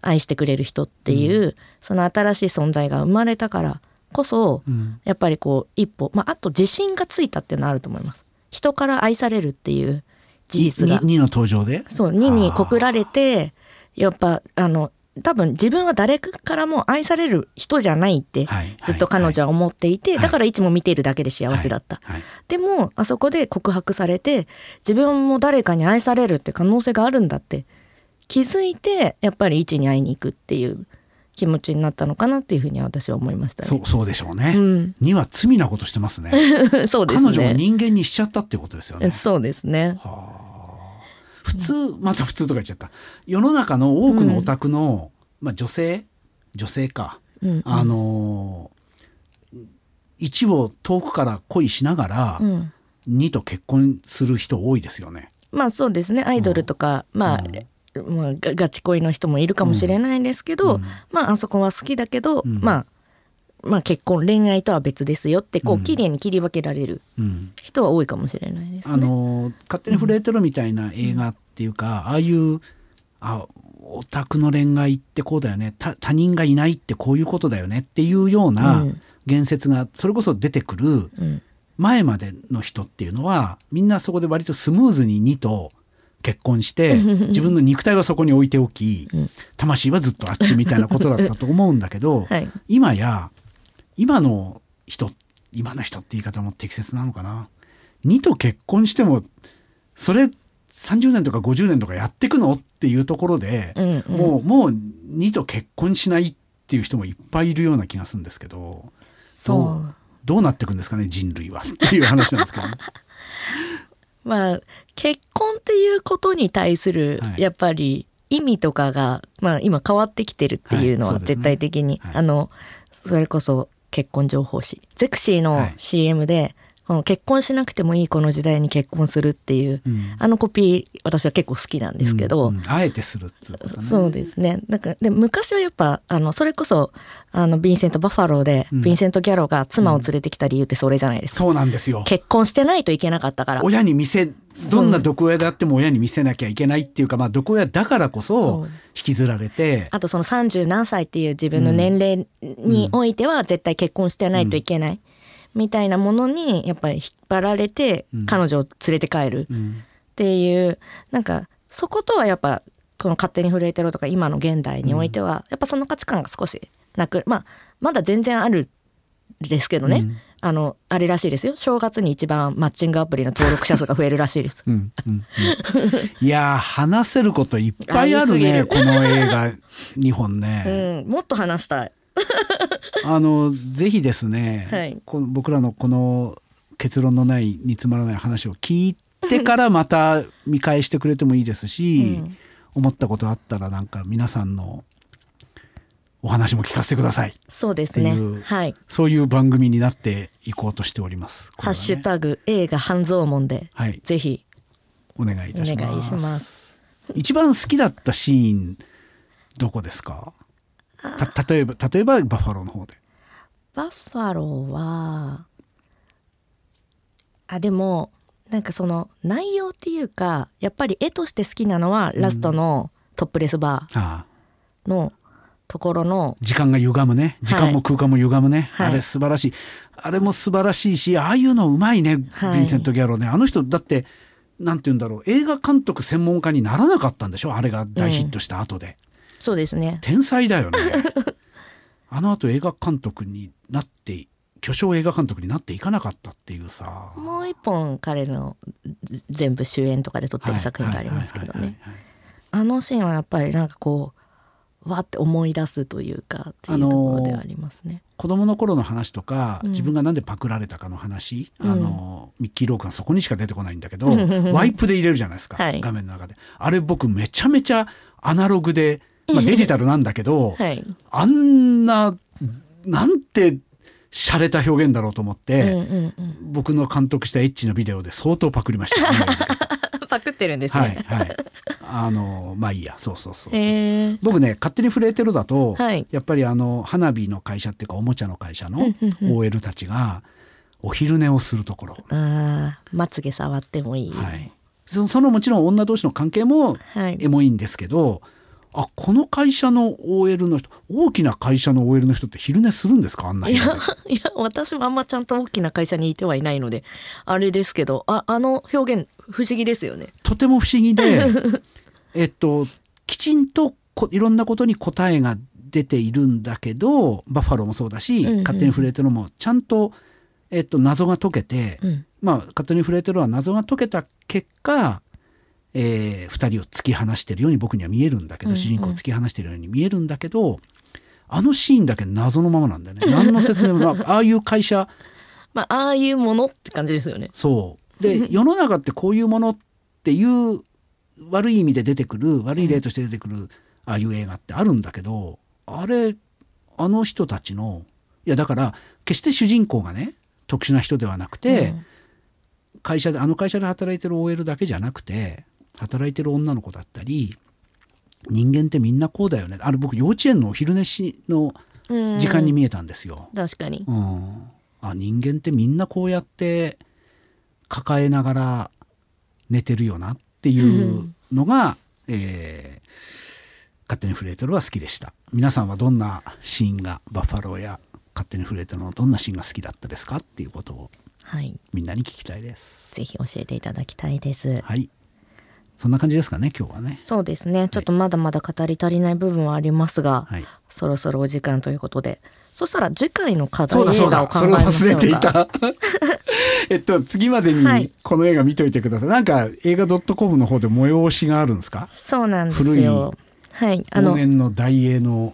愛してくれる人っていう、その新しい存在が生まれたからこそうん。やっぱりこう一歩、まあ、あと自信がついたっていうのはあると思います。人から愛されるっていう事実が。ににの登場で？そう2に告られてやっぱあの多分自分は誰からも愛される人じゃないってはいずっと彼女は思っていて、はいだからいつも見ているだけで幸せだった、でもあそこで告白されて自分も誰かに愛されるって可能性があるんだって気づいてやっぱり1に会いに行くっていう気持ちになったのかなっていうふうには私は思いましたね。そうそうでしょうね。うん、には罪なことしてますね。そうです彼女をね。人間にしちゃったってことですよね。そうですね。はあ普通また普通とか言っちゃった。世の中の多くのオタクの、まあ、女性女性か、うん、あの一を遠くから恋しながらうん、二と結婚する人多いですよね。まあそうですね。アイドルとか、まあ、まあガガチ恋の人もいるかもしれないですけど、うん。まああそこは好きだけど、うん。まあまあ結婚恋愛とは別ですよってこううん。綺麗に切り分けられるうん。人は多いかもしれないですね。あの勝手に震えてるみたいな映画っていうか、ああいうあオタクの恋愛ってこうだよね。他他人がいないってこういうことだよねっていうようなうん。言説がそれこそ出てくるうん。前までの人っていうのはみんなそこで割とスムーズに2と結婚して 自分の肉体はそこに置いておきうん。魂はずっとあっちみたいなことだったと思うんだけど はい、今や今の人今の人って言い方も適切なのかな。2と結婚してもそれ30年とか50年とかやってくのっていうところで、うんうん。もうもう2と結婚しないっていう人もいっぱいいるような気がするんですけどそう。どうなっていくんですかね人類はっていう話なんですけど、ね、まあ結婚っていうことに対するはい。やっぱり意味とかが、まあ、今変わってきてるっていうのは絶対的に、はい。あのそれこそ結婚情報誌。ゼクシーのはい。CM で、この結婚しなくてもいいこの時代に結婚するっていううん。あのコピー私は結構好きなんですけど、うんうん。あえてするっていうことね。そうですね。なんかで昔はやっぱあのそれこそあのヴィンセント・バッファローで、うん。ヴィンセント・ギャロが妻を連れてきた理由ってそれじゃないですか、そうなんですよ。結婚してないといけなかったから。親に見せどんな毒親であっても親に見せなきゃいけないっていうか、まあ、毒親だからこそ引きずられて。あとその30何歳っていう自分の年齢においては絶対結婚してないといけない、みたいなものにやっぱり引っ張られてうん。彼女を連れて帰る。うん。っていうなんかそことはやっぱこの勝手に震えてろとか今の現代においてはやっぱその価値観が少しなくまあまだ全然あるんですけどね、あのあれらしいですよ。正月に一番マッチングアプリの登録者数が増えるらしいです。うんうんうん、いやー話せることいっぱいあるねこの映画2本ね。うんもっと話したいあのぜひですね、はい。この僕らのこの結論のない煮詰まらない話を聞いてからまた見返してくれてもいいですし、うん。思ったことあったらなんか皆さんのお話も聞かせてください。そうですね。はい。そういう番組になっていこうとしております。ねハッシュタグ映画半蔵門ではい。ぜひ。お願いいたします。お願いします。一番好きだったシーンどこですか？た例えば例えばバッファローの方で。バッファローはあでもなんかその内容っていうかやっぱり絵として好きなのはラストのトップレスバーのところの、時間が歪むね。時間も空間も歪むね、はい。あれ素晴らしい。あれも素晴らしいしああいうのうまいね、はい。ヴィンセント・ギャローね。あの人だってなんて言うんだろう。映画監督専門家にならなかったんでしょ？あれが大ヒットした後で、そうですね。天才だよね。あの後映画監督になって巨匠映画監督になっていかなかったっていうさ。もう一本彼のぜ全部主演とかで撮ってる作品がありますけどね。あのシーンはやっぱりなんかこうわって思い出すというかっていうところではありますね。子供の頃の話とか、うん。自分がなんでパクられたかの話、うん。あのミッキー・ロークがそこにしか出てこないんだけどうん。ワイプで入れるじゃないですか、はい。画面の中で。あれ僕めちゃめちゃアナログで、まあ、デジタルなんだけど、はい、あんななんて洒落た表現だろうと思っうんて、うんうん、僕の監督したエッチのビデオで相当パクりました、ね、パクってるんですはいね。はい。あのまあいいや。そうそうそう僕ね勝手に触れてるだと、はい。やっぱりあの花火の会社っていうかおもちゃの会社の OL たちがお昼寝をするところ、ああまつげ触ってもいい。はい、そそのもちろん女同士の関係もはい。エモいんですけどあこの会社の OL の人大きな会社の OL の人って昼寝するんですか？あんないやいや私もあんまちゃんと大きな会社にいてはいないのであれですけどああの表現不思議ですよね。とても不思議で えっときちんとこいろんなことに答えが出ているんだけどバッファローもそうだし、うんうん。勝手に触れてるのもちゃんと、えっと、謎が解けて、うん。まあ勝手に触れてるは謎が解けた結果、えー、2人を突き放してるように僕には見えるんだけど、うんうん。主人公を突き放してるように見えるんだけどあのシーンだけ謎のままなんだよね。何の説明もなく ああいう会社まあああいうものって感じですよね。そう。で世の中ってこういうものっていう悪い意味で出てくる悪い例として出てくるああいう映画ってあるんだけどあれあの人たちのいやだから決して主人公がね特殊な人ではなくて、会社であの会社で働いてる OL だけじゃなくて働いてる女の子だったり人間ってみんなこうだよね。あれ僕幼稚園のお昼寝しのうん。時間に見えたんですよ。確かに。うん、あ人間ってみんなこうやって抱えながら寝てるよなっていうのが、えー勝手にフレートルは好きでした。皆さんはどんなシーンがバッファローや勝手にフレートルのどんなシーンが好きだったですかっていうことをはい。みんなに聞きたいです。ぜひ教えていただきたいです。はいそんな感じですかね今日はね。そうですね。ちょっとまだまだ語り足りない部分はありますが、はい。そろそろお時間ということで。そしたら次回の課題映画を考えましょう忘れていか。た。えっと次まではい。にこの映画見といてください、なんか映画 .com の方で催しがあるんですか？そうなんです古いよ。はい、あ往の年の大英の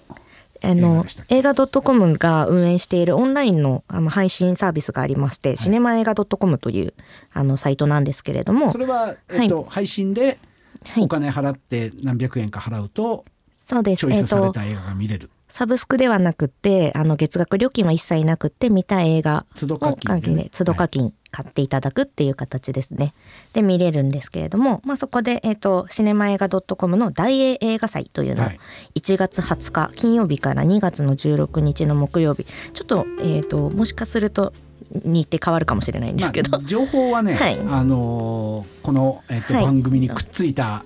あの映画でしたっけ？映画 .com が運営しているオンラインのあの配信サービスがありまして、シネマ映画 .com というあのサイトなんですけれどもそ、れは、えっと配信ではい、お金払って何百円か払うとそうです。チョイえっ、とスされた映画が見れる、サブスクではなくて、あの月額料金は一切なくて見た映画都度課を金でね。関係で都度課金買っていただくっていう形ですね。で見れるんですけれども、まあそこでえっ、とシネマ映画 .com の大英映画祭というのをはい。1月20日金曜日から2月の16日の木曜日、ちょっとえっ、ともしかすると日程変わるかもしれないんですけど、まあ、情報はね、はい。あのーこの、えっとはい。番組にくっついた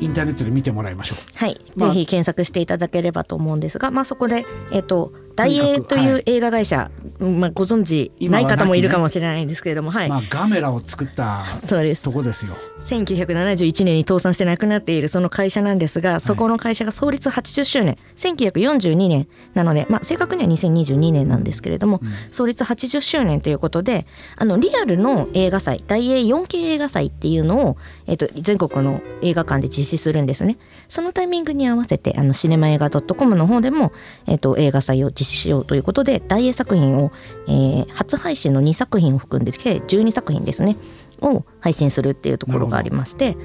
インターネットで見てもらいましょう。はい、まあぜひ検索していただければと思うんですが、まあ、そこで、えっと大英という映画会社、まあ、ご存知ない方もいるかもしれないんですけれども、はい、まあ、ガメラを作ったそうです。とこですよ。1971年に倒産して亡くなっているその会社なんですがそこの会社が創立80周年。1942年なので、まあ、正確には2022年なんですけれども、創立80周年ということであのリアルの映画祭大英 4K 映画祭っていうのを、えっと全国の映画館で実施するんですね。そのタイミングに合わせてあのシネマ映画 .com の方でも、えっと映画祭を実施しようということで大英作品を、えー初配信の2作品を含んで計12作品ですねを配信するっていうところがありまして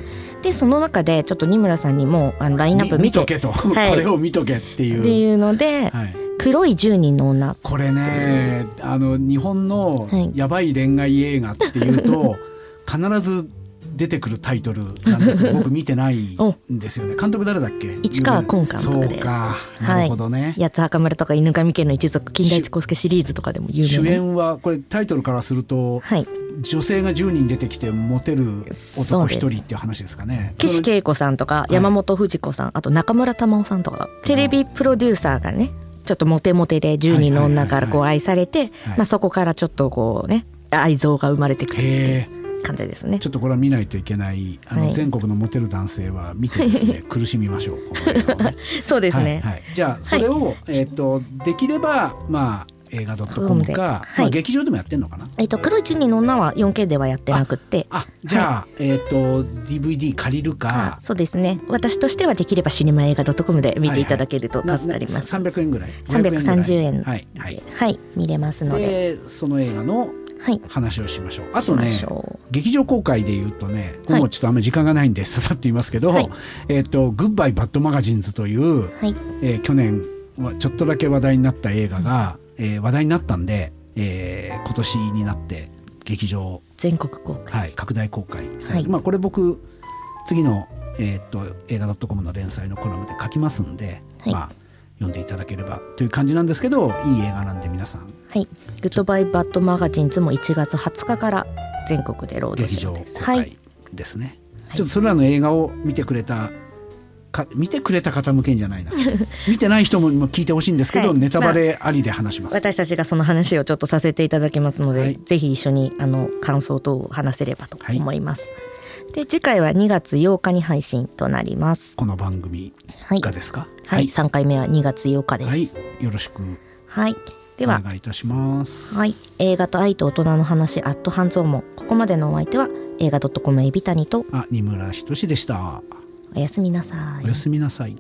でその中でちょっと二村さんにもあのラインナップ見とけと、はい。これを見とけっていう。っていうので、はい。黒い10人の女。これねあの日本のはい。やばい恋愛映画っていうと、必ず出てくるタイトルなんですけど 僕見てないんですよね。監督誰だっけ？市川崑監督です。そうか。なるほどね、八つ墓村とか犬神家の一族金田一耕助シリーズとかでも有主名な。演はこれタイトルからするとはい。女性が10人出てきてモテる男そうです。1人っていう話ですかね。岸恵子さんとかい。山本富士子さん、あと中村玉緒さんとか。テレビプロデューサーがねちょっとモテモテで10人の女からこう愛されて、はいまあ、そこからちょっとこうね愛憎が生まれてくるって感じですね。ちょっとこれは見ないといけないあの、はい。全国のモテる男性は見てですね苦しみましょうね。そうですね、はいはい、じゃあそれを、えっ、とできればまあ映画 .com でか、はいまあ、劇場でもやってんのかな？えっと黒い10人の女は 4K ではやってなくって。あじゃあ、えっ、と DVD 借りるあかそうですね。私としてはできればシネマ映画 .com で見ていただけるとな助かります、な300円ぐらい。500 330円ぐらい。はいはい。はい。見れますので。でその映画のはい話をしましょう。あしまとね劇場公開で言うとね、はい。もうちょっとあんまり時間がないんでささっと言いますけど「はい。えっ、とグッバイバッドマガジンズ」という、うはい。えー去年はちょっとだけ話題になった映画が、えー話題になったんで、えー今年になって劇場、全国公開。はい、拡大公開されはい。てまあこれ僕次の、えーっと映画 .com の連載のコラムで書きますんで、はい。まあ読んでいただければという感じなんですけどいい映画なんで皆さん。はい。グッドバイバッドマガジンズも1月20日から全国でロードショーです公はい。開ですね、はい。ちょっとそれらの映画を見てくれたか見てくれた方向けんじゃないな。見てない人もも聞いてほしいんですけど、はい。ネタバレありで話します、私たちがその話をちょっとさせていただきますので、はい。ぜひ一緒にあの感想等を話せればと思います、で次回は2月8日に配信となります。この番組はい。がですか？はい、3回目は2月8日です。はい、よろしくはい、でおは願いいたします。はい、映画と愛と大人の話アット半蔵門ここまでのお相手は映画 .com エビタニとあ、二村ひとしでした。おやすみなさい。おやすみなさい。